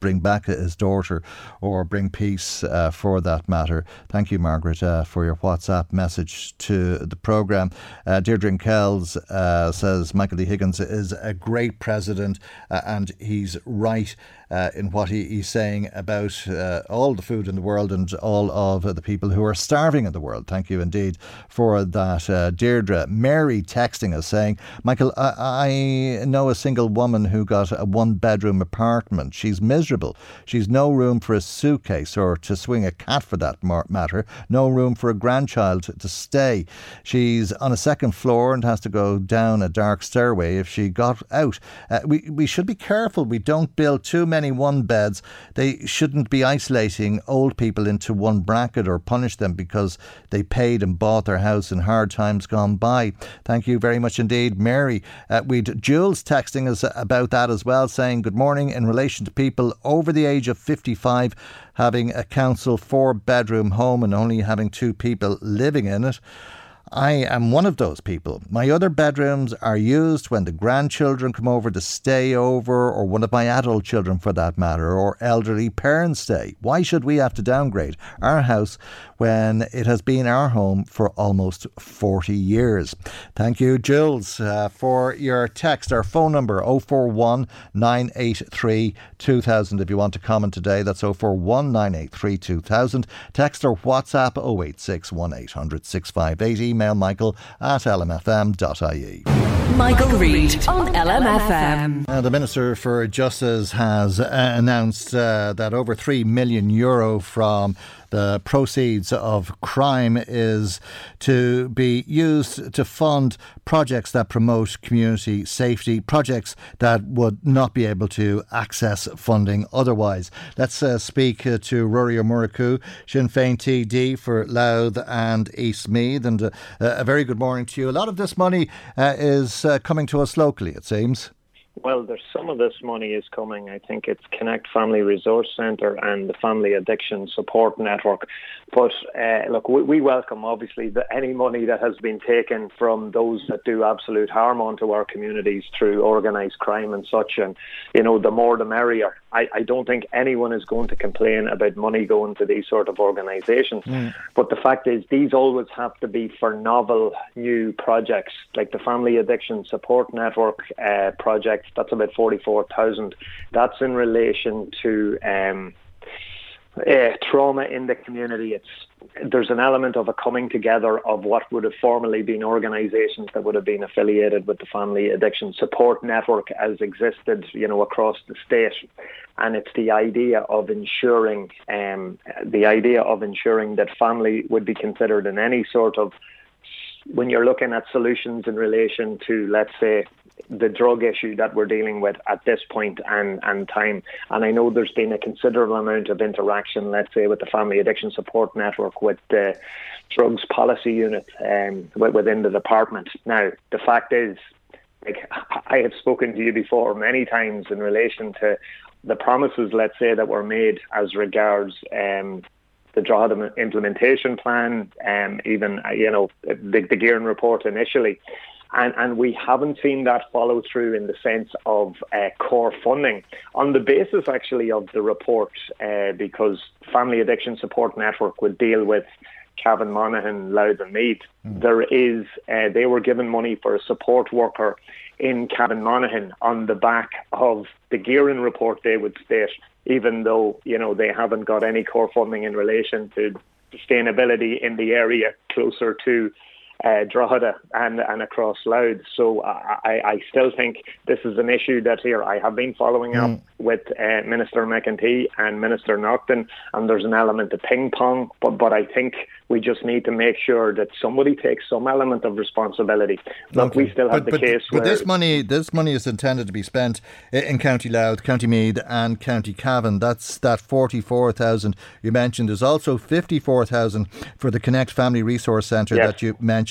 bring back his daughter or bring peace uh, for that matter. Thank you, Margaret, uh, for your WhatsApp message to the programme. Uh, Deirdre Kells uh, says Michael D. Higgins is a great president uh, and he's right uh, in what he, he's saying about all the food in the world and all of the people who are starving in the world. Thank you indeed for that, Deirdre. Mary texting us saying, Michael, I, I know a single woman who got a one bedroom apartment. She's miserable. She's no room for a suitcase or to swing a cat for that matter, no room for a grandchild to stay. She's on a second floor and has to go down a dark stairway if she got out. Uh, we, we should be careful we don't build too many one beds, they shouldn't be isolating old people into one bracket or punish them because they paid and bought their house in hard times gone by. Thank you very much indeed, Mary. Uh, we'd Jules texting us about that as well, saying good morning in relation to people over the age of 55 having a council four bedroom home and only having two people living in it. I am one of those people. My other bedrooms are used when the grandchildren come over to stay over, or one of my adult children for that matter, or elderly parents stay. Why should we have to downgrade our house when it has been our home for almost 40 years? Thank you, Jules, uh, for your text. Our phone number 041 983 2000. If you want to comment today, that's 041 983 2000. Text or WhatsApp 086 1800 658 email michael at lmfm.ie. Michael, Reade on LMFM. The Minister for Justice has uh, announced uh, that over 3 million euro from the proceeds of crime is to be used to fund projects that promote community safety, projects that would not be able to access funding otherwise. Let's uh, speak uh, to Ruairí Ó Sinn Féin TD for Louth and East Meath. And uh, a very good morning to you. A lot of this money uh, is uh, coming to us locally, it seems. Well, there's some of this money is coming. I think it's Connect Family Resource Centre and the Family Addiction Support Network. But uh, look, we, we, welcome obviously the, any money that has been taken from those that do absolute harm onto our communities through organised crime and such. And you know, the more the merrier. I, I, don't think anyone is going to complain about money going to these sort of organisations. Mm. But the fact is, these always have to be for novel, new projects, like the Family Addiction Support Network uh, project. That's about forty-four thousand. That's in relation to. Um, uh, trauma in the community. It's there's an element of a coming together of what would have formerly been organisations that would have been affiliated with the Family Addiction Support Network as existed, you know, across the state, and it's the idea of ensuring um, the idea of ensuring that family would be considered in any sort of when you're looking at solutions in relation to, let's say, the drug issue that we're dealing with at this point and, and time. And I know there's been a considerable amount of interaction, let's say, with the Family Addiction Support Network, with the Drugs Policy Unit um, within the department. Now, the fact is, like I have spoken to you before many times in relation to the promises, let's say, that were made as regards um, the Drogheda implementation plan, um, even you know the, the Geiran report initially and, and we haven't seen that follow through in the sense of uh, core funding on the basis actually of the report uh, because Family Addiction Support Network would deal with Cavan Monaghan, Louth and Meath. Mm. There is, uh, they were given money for a support worker in Cavan Monaghan on the back of the Geiran report, they would state, even though, you know, they haven't got any core funding in relation to sustainability in the area closer to uh, Drogheda and, and across Louth. So I, I still think this is an issue that here I have been following up mm. with uh, Minister McEntee and Minister Naughton, and there's an element of ping pong, but, but I think we just need to make sure that somebody takes some element of responsibility. Look, okay. we still have but, the but, case but this money, this money is intended to be spent in County Louth, County Meath, and County Cavan. That's that forty-four thousand you mentioned. There's also fifty-four thousand for the Connect Family Resource Centre yes. that you mentioned,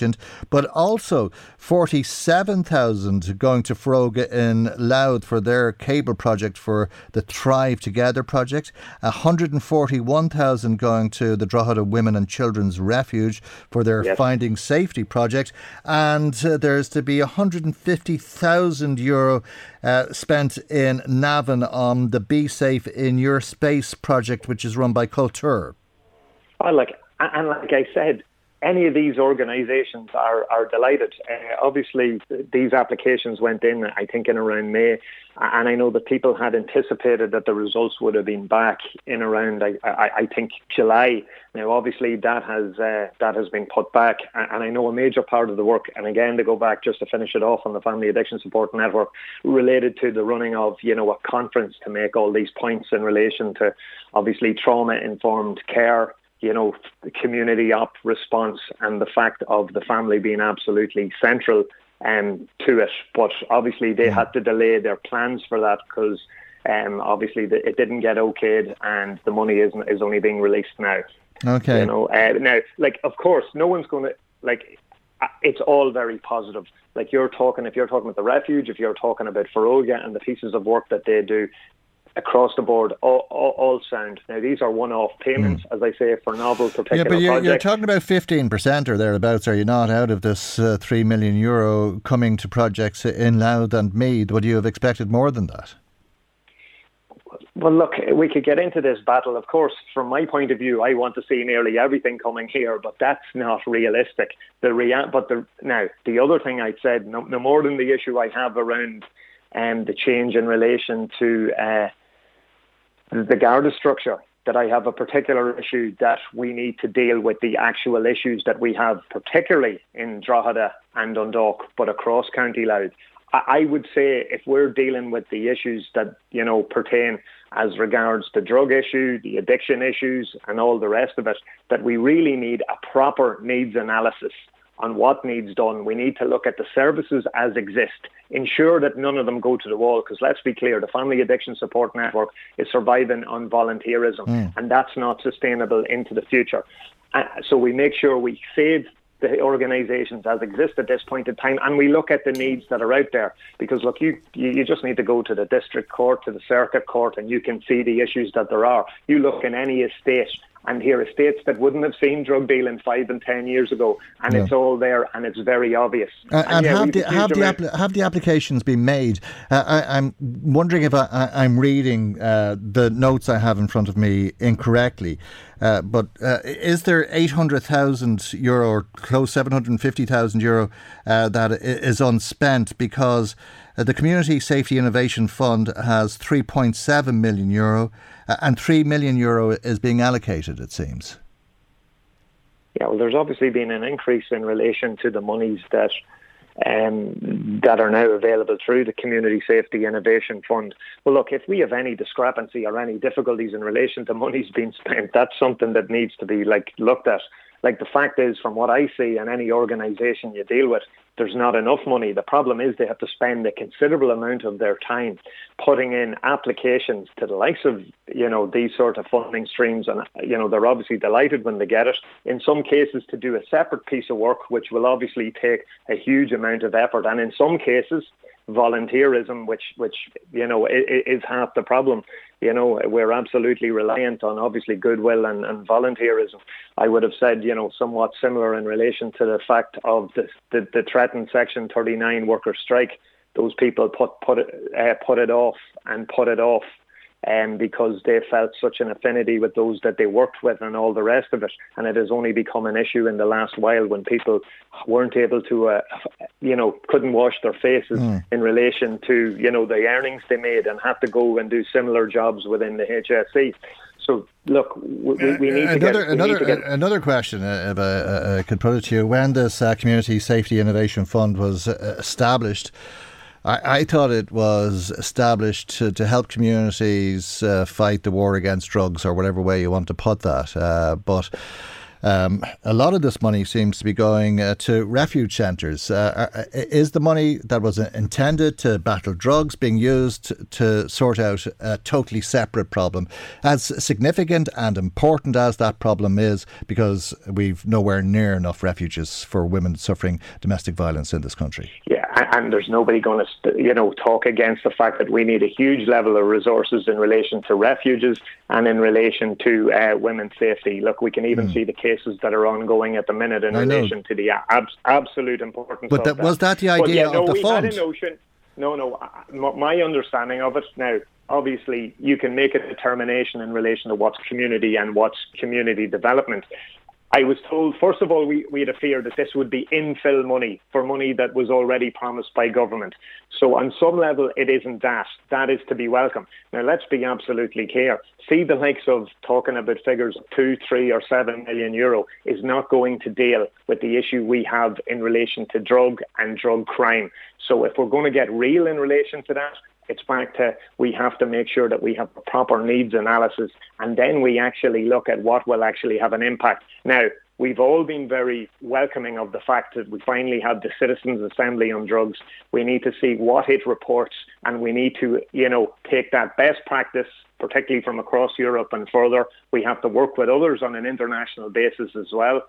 but also forty-seven thousand going to Foróige in Louth for their cable project for the Thrive Together project. hundred and forty-one thousand going to the Drogheda Women and Children's Refuge for their yes. Finding Safety project. And uh, there's to be 150,000 euro uh, spent in Navan on the Be Safe in Your Space project, which is run by Culture. I like, and like I said, any of these organisations are, are delighted. Uh, obviously, these applications went in, I think, in around May, and I know that people had anticipated that the results would have been back in around, I, I, I think, July. Now, obviously, that has uh, that has been put back, and I know a major part of the work, and again, to go back just to finish it off on the Family Addiction Support Network, related to the running of, you know, a conference to make all these points in relation to, obviously, trauma-informed care you know, the community up response and the fact of the family being absolutely central um, to it. But obviously, they had to delay their plans for that because um, obviously the, it didn't get okayed, and the money is is only being released now. Okay. You know, uh, now, like, of course, no one's going to like. Uh, it's all very positive. Like you're talking, if you're talking about the refuge, if you're talking about Foróige and the pieces of work that they do, across the board, all, all, all, sound. Now, these are one-off payments, mm. as I say, for novel particular Yeah, but you're, you're, talking about 15% or thereabouts, are you not, out of this uh, 3 million euro coming to projects in Louth and Meath? Would you have expected more than that? Well, look, we could get into this battle. Of course, from my point of view, I want to see nearly everything coming here, but that's not realistic. The rea- but the now the other thing I'd said, no, no more than the issue I have around um, the change in relation to uh, the Garda structure that I have a particular issue that we need to deal with the actual issues that we have, particularly in Drogheda and Dundalk, but across County Louth. I would say if we're dealing with the issues that you know pertain as regards the drug issue, the addiction issues, and all the rest of it, that we really need a proper needs analysis on what needs done. We need to look at the services as exist, ensure that none of them go to the wall. Because let's be clear, the Family Addiction Support Network is surviving on volunteerism, mm. and that's not sustainable into the future. Uh, so we make sure we save the organisations as exist at this point in time, and we look at the needs that are out there. Because look, you you just need to go to the district court, to the circuit court, and you can see the issues that there are. You look in any estate and here are states that wouldn't have seen drug dealing five and ten years ago, and yeah. it's all there and it's very obvious. Uh, and, and yeah, have, the, have, the apl- have the applications been made? Uh, I, am wondering if I, am reading uh, the notes I have in front of me incorrectly. Uh, but uh, is there 800,000 euro or close 750,000 euro uh, that is unspent because the Community Safety Innovation Fund has 3.7 million euro uh, and 3 million euro is being allocated, it seems. Yeah, well, there's obviously been an increase in relation to the monies that um, that are now available through the Community Safety Innovation Fund. Well, look, if we have any discrepancy or any difficulties in relation to monies being spent, that's something that needs to be like looked at. Like the fact is, from what I see in any organisation you deal with, there's not enough money. The problem is they have to spend a considerable amount of their time putting in applications to the likes of, you know, these sort of funding streams. And, you know, they're obviously delighted when they get it. In some cases to do a separate piece of work, which will obviously take a huge amount of effort. And in some cases, volunteerism, which which you know is, half the problem. You know, we're absolutely reliant on obviously goodwill and, and volunteerism. I would have said, you know, somewhat similar in relation to the fact of the the, the threatened Section 39 worker strike. Those people put put it uh, put it off and put it off um, because they felt such an affinity with those that they worked with and all the rest of it. And it has only become an issue in the last while when people weren't able to, uh, you know, couldn't wash their faces mm. in relation to, you know, the earnings they made and had to go and do similar jobs within the HSE. So look, we, we need another, to get another, to get, another question. Uh, if I, I could put it to you, when this uh, Community Safety Innovation Fund was uh, established. I, I, thought it was established to, to help communities uh, fight the war against drugs, or whatever way you want to put that. Uh, but um, a lot of this money seems to be going uh, to refuge centres. Uh, uh is the money that was intended to battle drugs being used to sort out a totally separate problem? As significant and important as that problem is, because we've nowhere near enough refuges for women suffering domestic violence in this country. Yeah, and there's nobody going to, you know, talk against the fact that we need a huge level of resources in relation to refuges and in relation to uh, women's safety. Look, we can even mm. see the cases that are ongoing at the minute in I relation know. to the ab- absolute importance. But that, that, was that the idea yeah, no, of the fund? Had a notion. No, no. My understanding of it now. Obviously, you can make a determination in relation to what's community and what's community development. I was told, first of all, we, we had a fear that this would be infill money for money that was already promised by government. So on some level, it isn't that. That is to be welcome. Now, let's be absolutely clear. See the likes of talking about figures of two, three or seven million euro is not going to deal with the issue we have in relation to drug and drug crime. So if we're going to get real in relation to that, it's back to we have to make sure that we have proper needs analysis and then we actually look at what will actually have an impact. Now, we've all been very welcoming of the fact that we finally have the Citizens Assembly on Drugs. We need to see what it reports and we need to, you know, take that best practice, particularly from across Europe and further. We have to work with others on an international basis as well.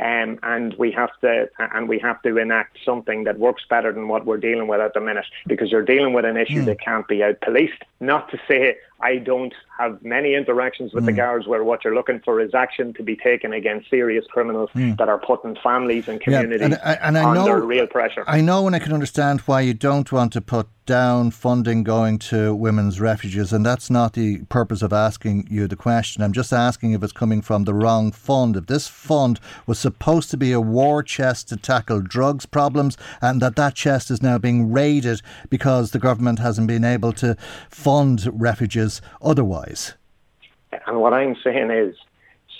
Um, and we have to and we have to enact something that works better than what we're dealing with at the minute because you're dealing with an issue mm. that can't be out policed. Not to say I don't have many interactions with mm. the hmm. guards where what you're looking for is action to be taken against serious criminals mm. that are putting families and communities yeah, and, and I under know, real pressure. I know and I can understand why you don't want to put down funding going to women's refuges, and that's not the purpose of asking you the question. I'm just asking if it's coming from the wrong fund. If this fund was supposed to be a war chest to tackle drugs problems, and that that chest is now being raided because the government hasn't been able to fund refuges otherwise. And what I'm saying is,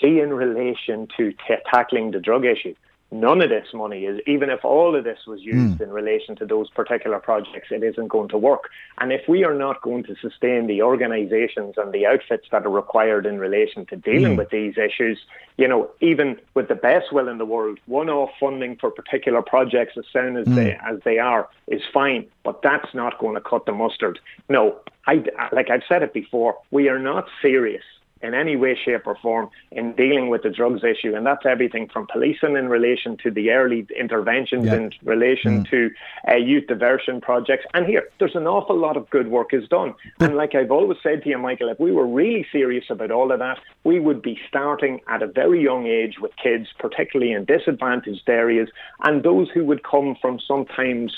see, in relation to t- tackling the drug issue, none of this money is, even if all of this was used mm. in relation to those particular projects, it isn't going to work. And if we are not going to sustain the organisations and the outfits that are required in relation to dealing mm. with these issues, you know, even with the best will in the world, one-off funding for particular projects, as soon as mm. they as they are, is fine. But that's not going to cut the mustard. No, I like I've said it before. We are not serious in any way, shape or form in dealing with the drugs issue. And that's everything from policing in relation to the early interventions yeah. in relation mm. to uh, youth diversion projects. And here, there's an awful lot of good work is done. and like I've always said to you, Michael, if we were really serious about all of that, we would be starting at a very young age with kids, particularly in disadvantaged areas, and those who would come from sometimes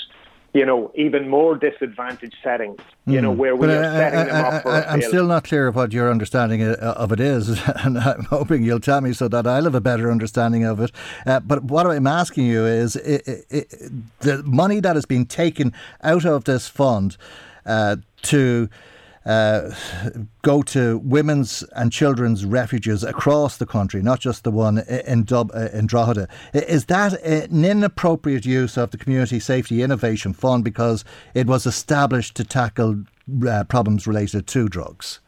you know, even more disadvantaged settings, you mm. know, hmm. where we but are I, setting I, them up for I, am still not clear of what your understanding uh, of it is, and I'm hoping you'll tell me so that I'll have a better understanding of it. Uh, but what I'm asking you is it, it, it, the money that has been taken out of this fund uh, to uh, go to women's and children's refuges across the country, not just the one in, Dub- uh, in Drogheda. Is that an inappropriate use of the Community Safety Innovation Fund because it was established to tackle uh, problems related to drugs?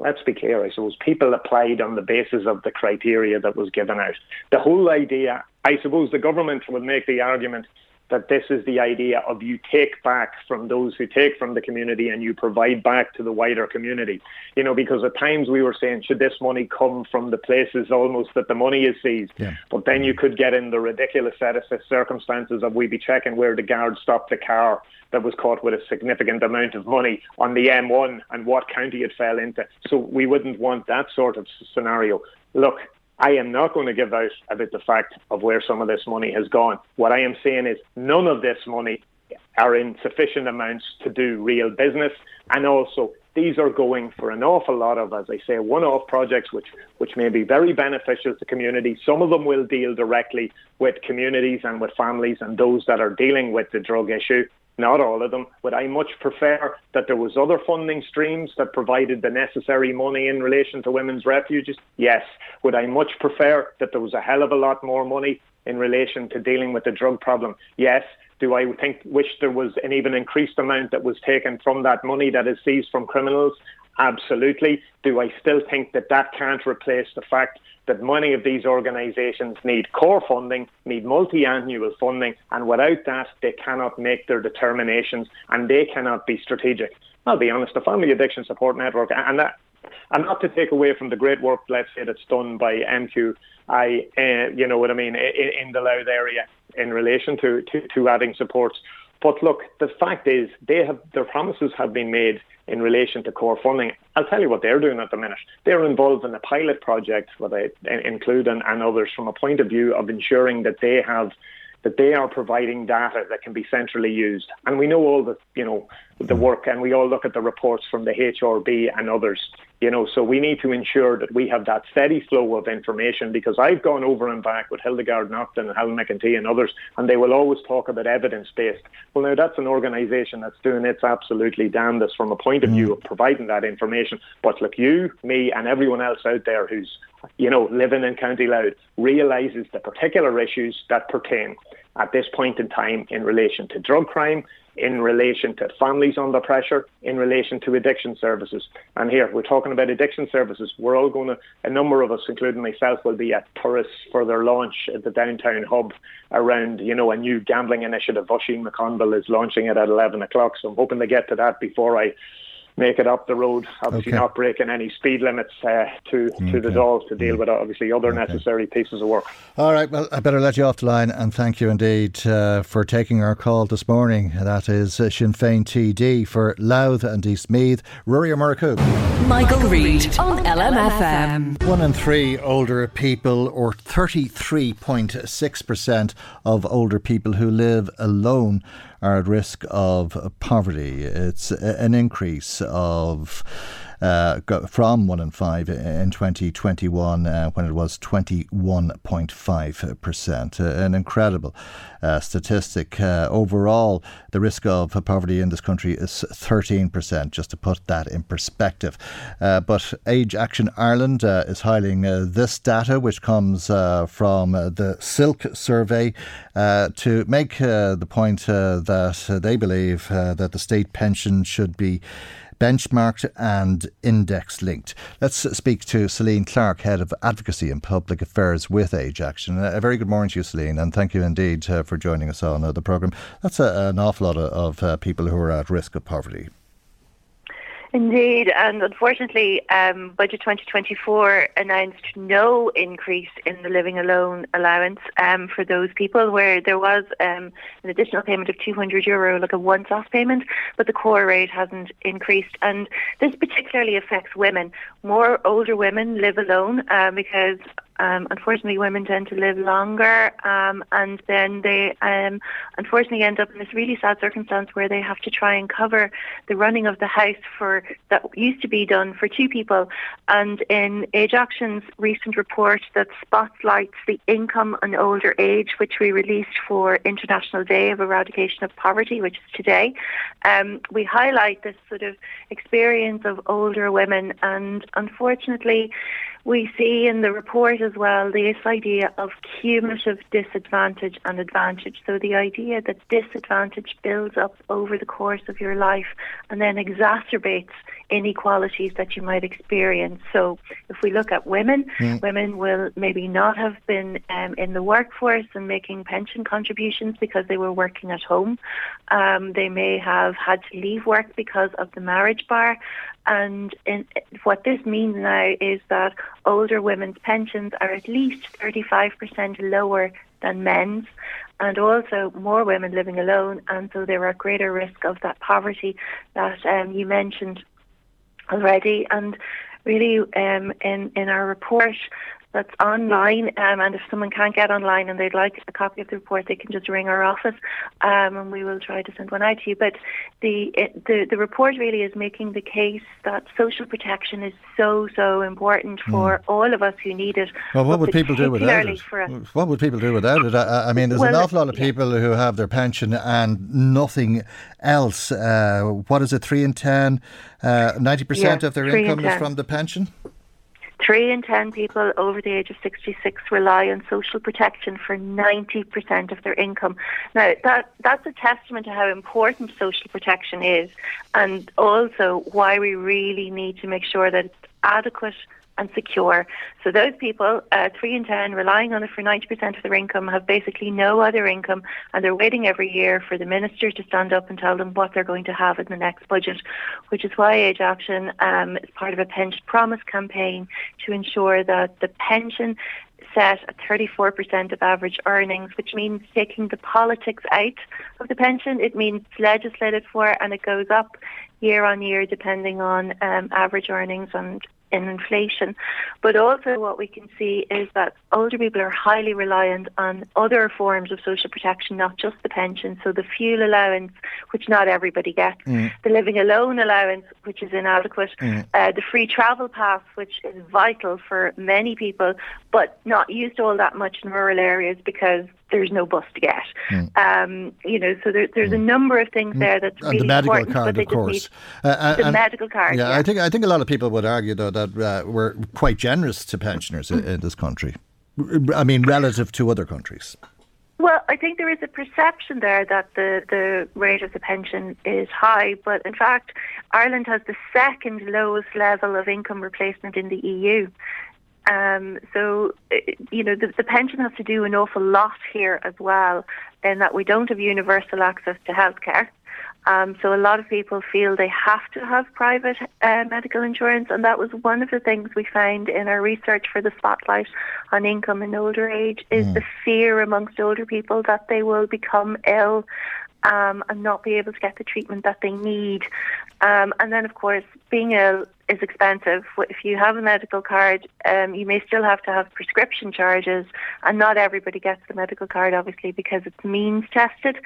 let's be clear, I suppose people applied on the basis of the criteria that was given out. The whole idea, I suppose the government would make the argument that this is the idea of you take back from those who take from the community and you provide back to the wider community. You know, because at times we were saying, should this money come from the places almost that the money is seized? Yeah. But then you could get in the ridiculous set of circumstances of we be checking where the guard stopped the car that was caught with a significant amount of money on the M1 and what county it fell into. So we wouldn't want that sort of scenario. Look, I am not going to give out about the fact of where some of this money has gone. What I am saying is none of this money are in sufficient amounts to do real business. And also, these are going for an awful lot of, as I say, one-off projects which, which may be very beneficial to communities. Some of them will deal directly with communities and with families and those that are dealing with the drug issue. Not all of them. Would I much prefer that there was other funding streams that provided the necessary money in relation to women's refuges? Yes. Would I much prefer that there was a hell of a lot more money in relation to dealing with the drug problem? Yes. Do I think wish there was an even increased amount that was taken from that money that is seized from criminals? Absolutely. Do I still think that that can't replace the fact that many of these organisations need core funding, need multi-annual funding, and without that, they cannot make their determinations and they cannot be strategic. I'll be honest, the Family Addiction Support Network, and that, and not to take away from the great work, let's say, that's done by MQ, I, uh, you know what I mean, in, in the Louth area in relation to, to, to adding supports. But look, the fact is, they have their promises have been made in relation to core funding. I'll tell you what they're doing at the minute. They're involved in a pilot project, what I include and, and others, from a point of view of ensuring that they have that they are providing data that can be centrally used. And we know all the, you know, the work and we all look at the reports from the HRB and others, you know, so we need to ensure that we have that steady flow of information because I've gone over and back with Hildegard Naughton and Helen McEntee and others and they will always talk about evidence-based. Well, now that's an organisation that's doing its absolutely damnedest from a point of mm. view of providing that information. But look, you, me and everyone else out there who's, you know, living in County Louth realises the particular issues that pertain at this point in time in relation to drug crime, in relation to families under pressure, in relation to addiction services. And here, we're talking about addiction services. We're all going to, a number of us, including myself, will be at Turas for their launch at the downtown hub around, you know, a new gambling initiative. Oisin McConville is launching it at 11 o'clock. So I'm hoping to get to that before I make it up the road. Obviously, okay. not breaking any speed limits uh, to okay. to the Dáil to deal with obviously other okay. necessary pieces of work. All right. Well, I better let you off the line, and thank you indeed uh, for taking our call this morning. That is uh, Sinn Féin TD for Louth and East Meath, Ruairí Murchú. Michael, Michael Reade on LMFM. One in three older people, or 33.6% of older people who live alone are at risk of poverty. It's an increase of uh, from 1 in 5 in 2021 uh, when it was 21.5%. Uh, an incredible uh, statistic. Uh, overall, the risk of poverty in this country is 13%, just to put that in perspective. But Age Action Ireland is highlighting this data, which comes from the SILC survey, to make the point that they believe that the state pension should be benchmarked and index linked. Let's speak to Celine Clarke, Head of Advocacy and Public Affairs with Age Action. A very good morning to you, Celine, and thank you indeed uh, for joining us on uh, the programme. That's a, an awful lot of, of uh, people who are at risk of poverty. Indeed, and unfortunately, um, Budget 2024 announced no increase in the living alone allowance um, for those people, where there was um, an additional payment of 200 euro, like a once-off payment, but the core rate hasn't increased. And this particularly affects women. More older women live alone uh, because um, unfortunately, women tend to live longer, um, and then they um, unfortunately end up in this really sad circumstance where they have to try and cover the running of the house for that used to be done for two people. And in Age Action's recent report that spotlights the income and older age, which we released for International Day of Eradication of Poverty, which is today, um, we highlight this sort of experience of older women, and unfortunately we see in the report as well this idea of cumulative disadvantage and advantage. So the idea that disadvantage builds up over the course of your life and then exacerbates inequalities that you might experience. So if we look at women, mm. women will maybe not have been um, in the workforce and making pension contributions because they were working at home. Um, they may have had to leave work because of the marriage bar. And in, what this means now is that older women's pensions are at least 35% lower than men's. And also more women living alone and so there are greater risk of that poverty that um, you mentioned already. And really um, in, in our report that's online. Um, and if someone can't get online and they'd like a copy of the report, they can just ring our office, um, and we will try to send one out to you. But the it, the the report really is making the case that social protection is so so important for mm. all of us who need it. Well, what would people do without it? What would people do without it? I, I mean, there's well, an awful lot of people yeah. who have their pension and nothing else. Uh, what is it? Three in ten, uh, ninety uh, percent of their income is from the pension. Three in ten people over the age of 66 rely on social protection for 90% of their income. Now, that, that's a testament to how important social protection is and also why we really need to make sure that it's adequate and secure. So those people, uh, three in ten, relying on it for 90% of their income, have basically no other income, and they're waiting every year for the minister to stand up and tell them what they're going to have in the next budget, which is why Age Action um, is part of a pension promise campaign to ensure that the pension set at 34% of average earnings, which means taking the politics out of the pension. It means legislated for and it goes up year on year depending on um, average earnings and in inflation. But also, what we can see is that older people are highly reliant on other forms of social protection, not just the pension. So, the fuel allowance, which not everybody gets, mm. the living alone allowance, which is inadequate, mm. uh, the free travel pass, which is vital for many people, but not used all that much in rural areas because there's no bus to get. Mm. Um, you know, so there, there's mm. a number of things hmm. there that's and really the medical important, card, of course. Uh, the medical card. Yeah, yeah, I think I think a lot of people would argue though that uh, we're quite generous to pensioners in, in this country. I mean, relative to other countries. Well, I think there is a perception there that the, the rate of the pension is high, but in fact, Ireland has the second lowest level of income replacement in the EU. Um, so, uh, you know, the, the, pension has to do an awful lot here as well, in that we don't have universal access to healthcare. Um, so a lot of people feel they have to have private uh, medical insurance, and that was one of the things we found in our research for the spotlight on income in older age is mm. the fear amongst older people that they will become ill um, and not be able to get the treatment that they need. Um, and then, of course, being ill is expensive. If you have a medical card, um, you may still have to have prescription charges, and not everybody gets the medical card, obviously, because it's means tested.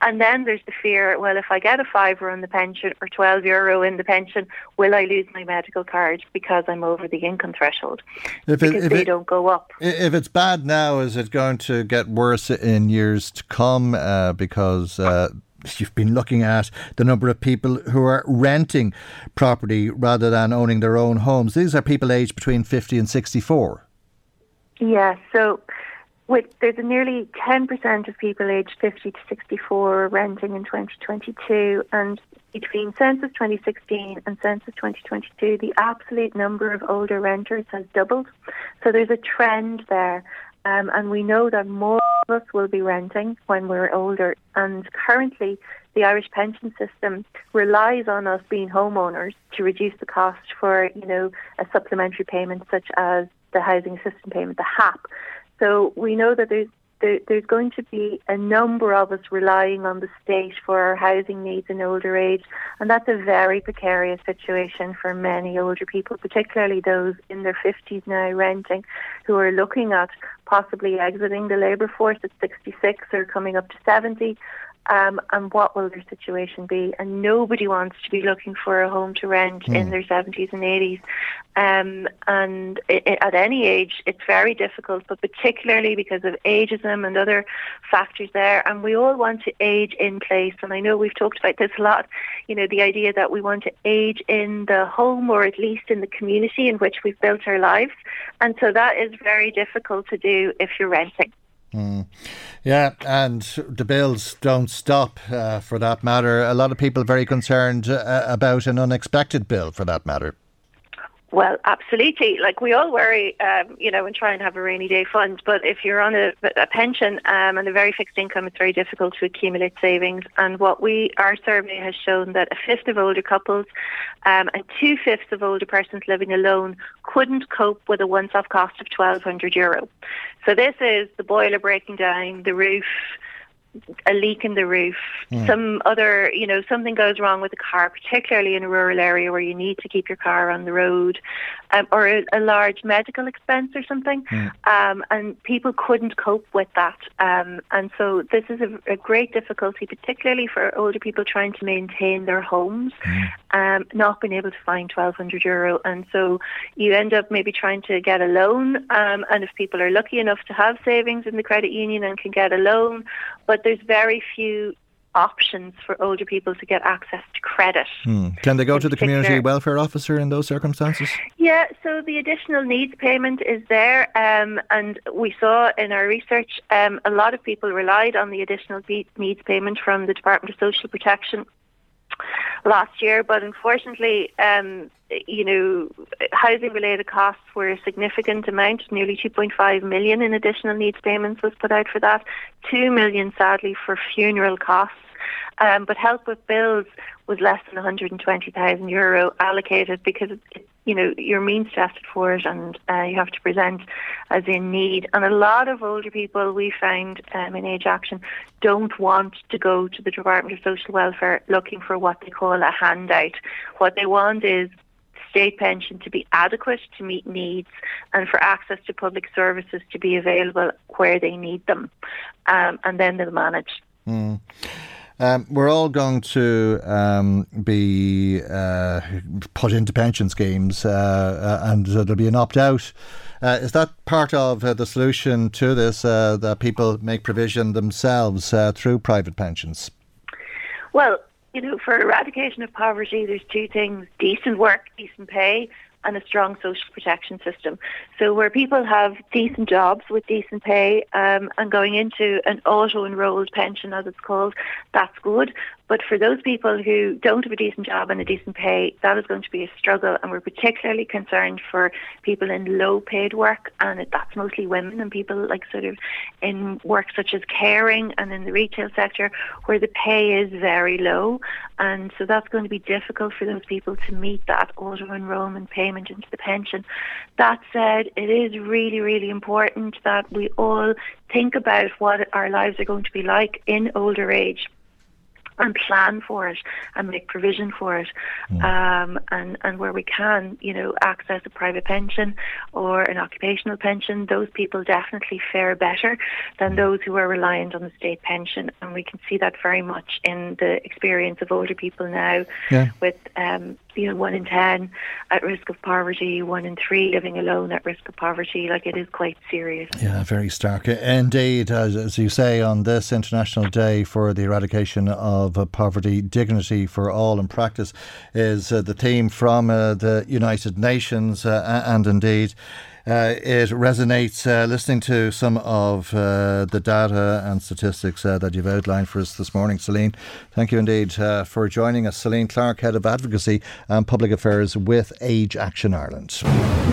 And then there's the fear: well, if I get a fiver on the pension or twelve euro in the pension, will I lose my medical card because I'm over the income threshold? If it, because if they it, don't go up. If it's bad now, is it going to get worse in years to come? Uh, because uh, you've been looking at the number of people who are renting property rather than owning their own homes. These are people aged between 50 and 64. Yeah, so with, there's a nearly 10% of people aged 50 to 64 renting in 2022, and between Census 2016 and Census 2022, the absolute number of older renters has doubled. So there's a trend there. Um, and we know that more of us will be renting when we're older. And currently, the Irish pension system relies on us being homeowners to reduce the cost for, you know, a supplementary payment such as the housing assistance payment, the HAP. So we know that there's there, there's going to be a number of us relying on the state for our housing needs in older age, and that's a very precarious situation for many older people, particularly those in their 50s now renting, who are looking at possibly exiting the labour force at 66 or coming up to 70 um, and what will their situation be? And nobody wants to be looking for a home to rent mm. in their 70s and 80s. Um, and it, it, at any age, it's very difficult, but particularly because of ageism and other factors there. And we all want to age in place. And I know we've talked about this a lot. You know, the idea that we want to age in the home or at least in the community in which we've built our lives. And so that is very difficult to do if you're renting. Mm. Yeah, and the bills don't stop uh, for that matter. A lot of people very concerned uh, about an unexpected bill for that matter. Well, absolutely. Like we all worry, um, you know, and try and have a rainy day fund. But if you're on a, a pension um, and a very fixed income, it's very difficult to accumulate savings. And what we, our survey has shown that a fifth of older couples um, and two fifths of older persons living alone couldn't cope with a once-off cost of 1,200 euro. So this is the boiler breaking down, the roof, a leak in the roof, mm. some other, you know, something goes wrong with the car, particularly in a rural area where you need to keep your car on the road, um, or a, a, large medical expense or something, mm. um, and people couldn't cope with that. Um, and so this is a, a, great difficulty, particularly for older people trying to maintain their homes, mm. not being able to find 1,200 euro. And so you end up maybe trying to get a loan, um, and if people are lucky enough to have savings in the credit union and can get a loan, but there's very few options for older people to get access to credit. Hmm. Can they go to the community welfare officer in those circumstances? Yeah, so the additional needs payment is there, um, and we saw in our research um, a lot of people relied on the additional needs payment from the Department of Social Protection last year, but unfortunately, um, you know, housing related costs were a significant amount. Nearly 2.5 million in additional needs payments was put out for that. 2 million, sadly, for funeral costs. Um, but help with bills was less than 120,000 euro allocated because you know you're means tested for it and uh, you have to present as in need. And a lot of older people we found um, in Age Action don't want to go to the Department of Social Welfare looking for what they call a handout. What they want is state pension to be adequate to meet needs and for access to public services to be available where they need them. Um, and then they'll manage. Mm. Um, we're all going to um, be uh, put into pension schemes uh, uh and there'll be an opt out. Uh, is that part of uh, the solution to this uh, that people make provision themselves through private pensions? Well, you know, for eradication of poverty, there's two things decent work, decent pay, and a strong social protection system. So where people have decent jobs with decent pay um, and going into an auto-enrolled pension, as it's called, that's good. But for those people who don't have a decent job and a decent pay, that is going to be a struggle. And we're particularly concerned for people in low paid work. And that's mostly women and people like sort of in work such as caring and in the retail sector where the pay is very low. And so that's going to be difficult for those people to meet that auto enrollment payment into the pension. That said, it is really, really important that we all think about what our lives are going to be like in older age and plan for it and make provision for it. Mm. Um, and, and where we can, you know, access a private pension or an occupational pension, those people definitely fare better than mm. those who are reliant on the state pension. And we can see that very much in the experience of older people now yeah. with um, you know, one in ten at risk of poverty, one in three living alone at risk of poverty. Like it is quite serious. Yeah, very stark. Indeed, as, you say, on this International Day for the Eradication of Poverty, Dignity for All in Practice is uh, the theme from uh, the United Nations, uh, and indeed. Uh, it resonates uh, listening to some of uh, the data and statistics uh, that you've outlined for us this morning. Celine, thank you indeed uh, for joining us. Celine Clarke, Head of Advocacy and Public Affairs with Age Action Ireland.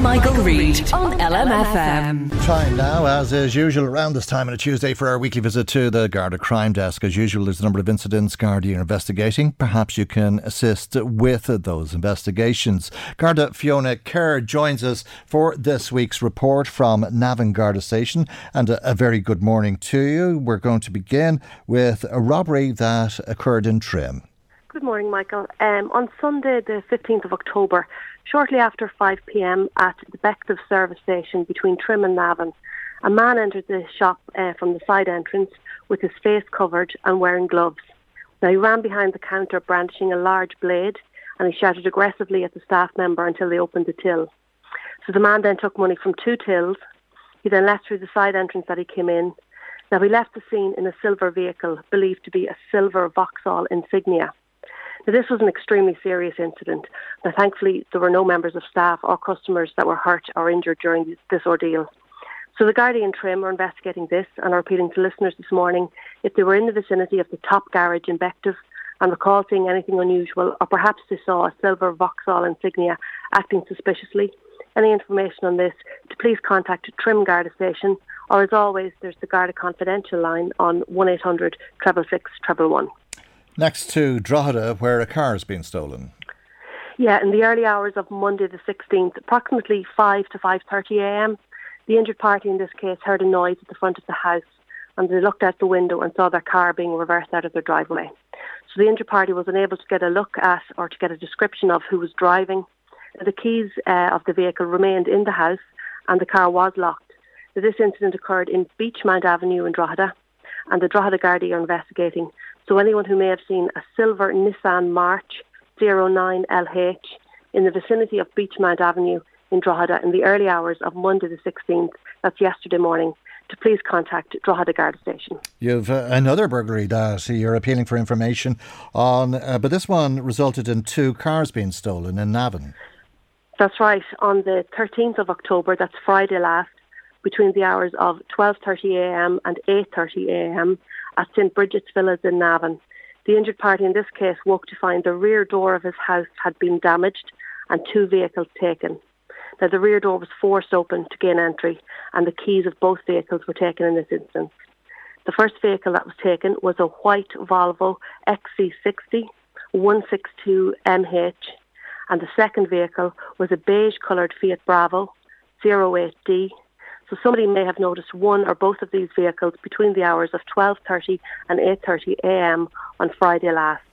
Michael, Reade on LMFM. Time now, as is usual, around this time on a Tuesday for our weekly visit to the Garda Crime Desk. As usual, there's a number of incidents Garda are investigating. Perhaps you can assist with those investigations. Garda Fiona Kerr joins us for this week week's report from Navan Garda Station. And a, a very good morning to you. We're going to begin with a robbery that occurred in Trim. Good morning, Michael. Um, on Sunday, the 15th of October, shortly after 5 pm at the Bective service station between Trim and Navan, a man entered the shop uh, from the side entrance with his face covered and wearing gloves. Now, he ran behind the counter brandishing a large blade and he shouted aggressively at the staff member until they opened the till. So the man then took money from two tills. He then left through the side entrance that he came in. Now he left the scene in a silver vehicle believed to be a silver Vauxhall insignia. Now this was an extremely serious incident. Now thankfully there were no members of staff or customers that were hurt or injured during this ordeal. So the Guardian Trim are investigating this and are appealing to listeners this morning if they were in the vicinity of the top garage in Bective and recall seeing anything unusual or perhaps they saw a silver Vauxhall insignia acting suspiciously any information on this, to please contact Trim Garda Station, or as always, there's the Garda Confidential line on 1800 666 111. Next to Drogheda, where a car has been stolen. Yeah, in the early hours of Monday the 16th, approximately 5 to 5.30am, the injured party in this case heard a noise at the front of the house and they looked out the window and saw their car being reversed out of their driveway. So the injured party was unable to get a look at or to get a description of who was driving. The keys uh, of the vehicle remained in the house and the car was locked. This incident occurred in Beachmount Avenue in Drogheda and the Drogheda Gardaí are investigating. So anyone who may have seen a silver Nissan March 09LH in the vicinity of Beachmount Avenue in Drogheda in the early hours of Monday the 16th, that's yesterday morning, to please contact Drogheda Garda Station. You've uh, another burglary that you're appealing for information on, uh, but this one resulted in two cars being stolen in Navan. That's right. On the 13th of October, that's Friday last, between the hours of 12.30am and 8.30am at St Bridget's Villas in Navan. The injured party in this case woke to find the rear door of his house had been damaged and two vehicles taken. Now, the rear door was forced open to gain entry, and the keys of both vehicles were taken in this instance. The first vehicle that was taken was a white Volvo XC60 162MH, and the second vehicle was a beige coloured Fiat Bravo 08D. So somebody may have noticed one or both of these vehicles between the hours of 12.30 and 8.30 a.m. on Friday last.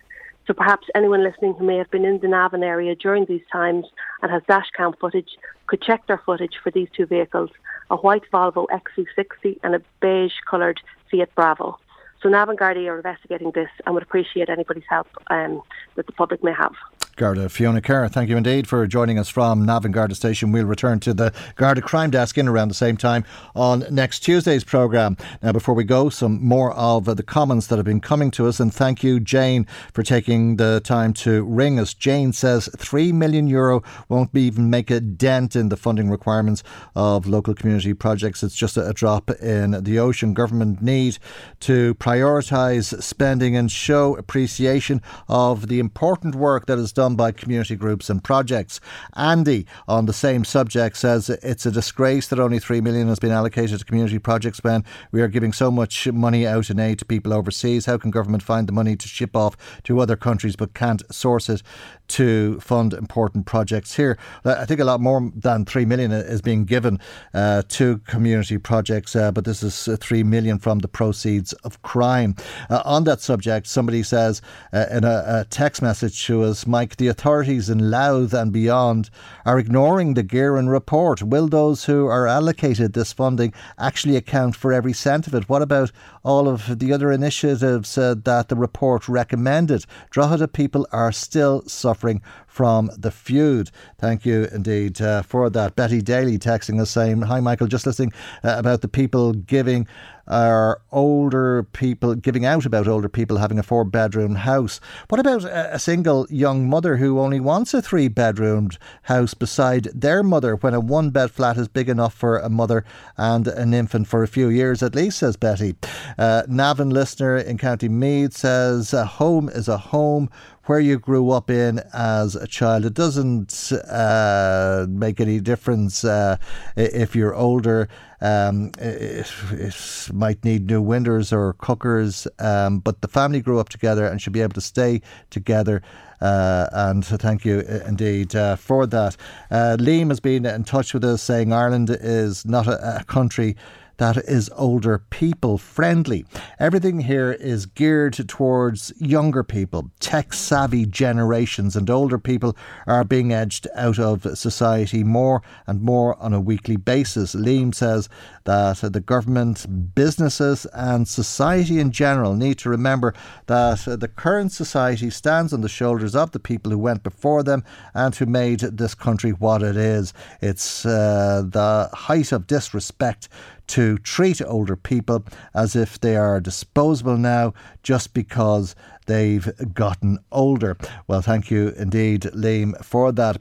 So perhaps anyone listening who may have been in the Navan area during these times and has dashcam footage could check their footage for these two vehicles, a white Volvo XC60 and a beige coloured Fiat Bravo. So Navan Gardaí are investigating this and would appreciate anybody's help um, that the public may have. Garda Fiona Kerr, thank you indeed for joining us from Navan Garda Station. We'll return to the Garda Crime Desk in around the same time on next Tuesday's programme. Now, before we go, some more of the comments that have been coming to us, and thank you, Jane, for taking the time to ring us. Jane says three million euro won't even make a dent in the funding requirements of local community projects. It's just a drop in the ocean. Government need to prioritise spending and show appreciation of the important work that is done by community groups and projects. Andy, on the same subject, says it's a disgrace that only 3 million has been allocated to community projects when we are giving so much money out in aid to people overseas. How can government find the money to ship off to other countries but can't source it to fund important projects here? I think a lot more than 3 million is being given uh, to community projects, uh, but this is 3 million from the proceeds of crime. Uh, on that subject, somebody says uh, in a, a text message to us, Mike, the authorities in Louth and beyond are ignoring the Geiran report. Will those who are allocated this funding actually account for every cent of it? What about all of the other initiatives uh, that the report recommended? Drogheda people are still suffering from the feud. Thank you indeed uh, for that. Betty Daly texting us saying, Hi Michael, just listening uh, about the people giving are older people giving out about older people having a four bedroom house. What about a single young mother who only wants a three bedroomed house beside their mother when a one bed flat is big enough for a mother and an infant for a few years at least, says Betty. Uh, Navan listener in County Meath says a home is a home where you grew up in as a child. It doesn't uh, make any difference uh, if you're older. Um, it, it, might need new windows or cookers, um, but the family grew up together and should be able to stay together. Uh, and thank you indeed uh, for that. Uh, Liam has been in touch with us saying Ireland is not a, a country that is older people friendly. Everything here is geared towards younger people, tech savvy generations, and older people are being edged out of society more and more on a weekly basis. Liam says that the government, businesses, and society in general need to remember that the current society stands on the shoulders of the people who went before them and who made this country what it is. It's uh, the height of disrespect to treat older people as if they are disposable now just because they've gotten older. Well, thank you indeed, Liam, for that.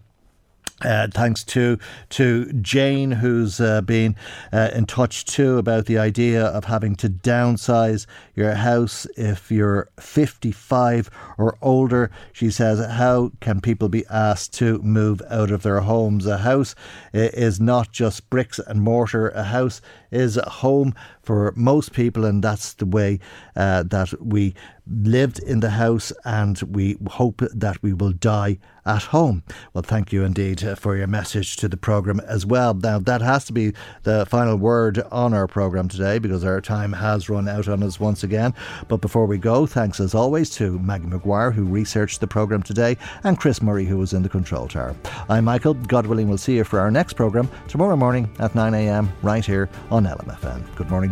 Uh, thanks to to Jane, who's uh, been uh, in touch too about the idea of having to downsize your house if you're 55 or older. She says, "How can people be asked to move out of their homes? A house is not just bricks and mortar. A house is a home for most people, and that's the way uh, that we lived in the house and we hope that we will die at home. Well, thank you indeed uh, for your message to the programme as well. Now, that has to be the final word on our programme today because our time has run out on us once again. But before we go, thanks as always to Maggie McGuire, who researched the programme today, and Chris Murray, who was in the control tower. I'm Michael. God willing, we'll see you for our next programme tomorrow morning at 9am right here on LMFM. Good morning.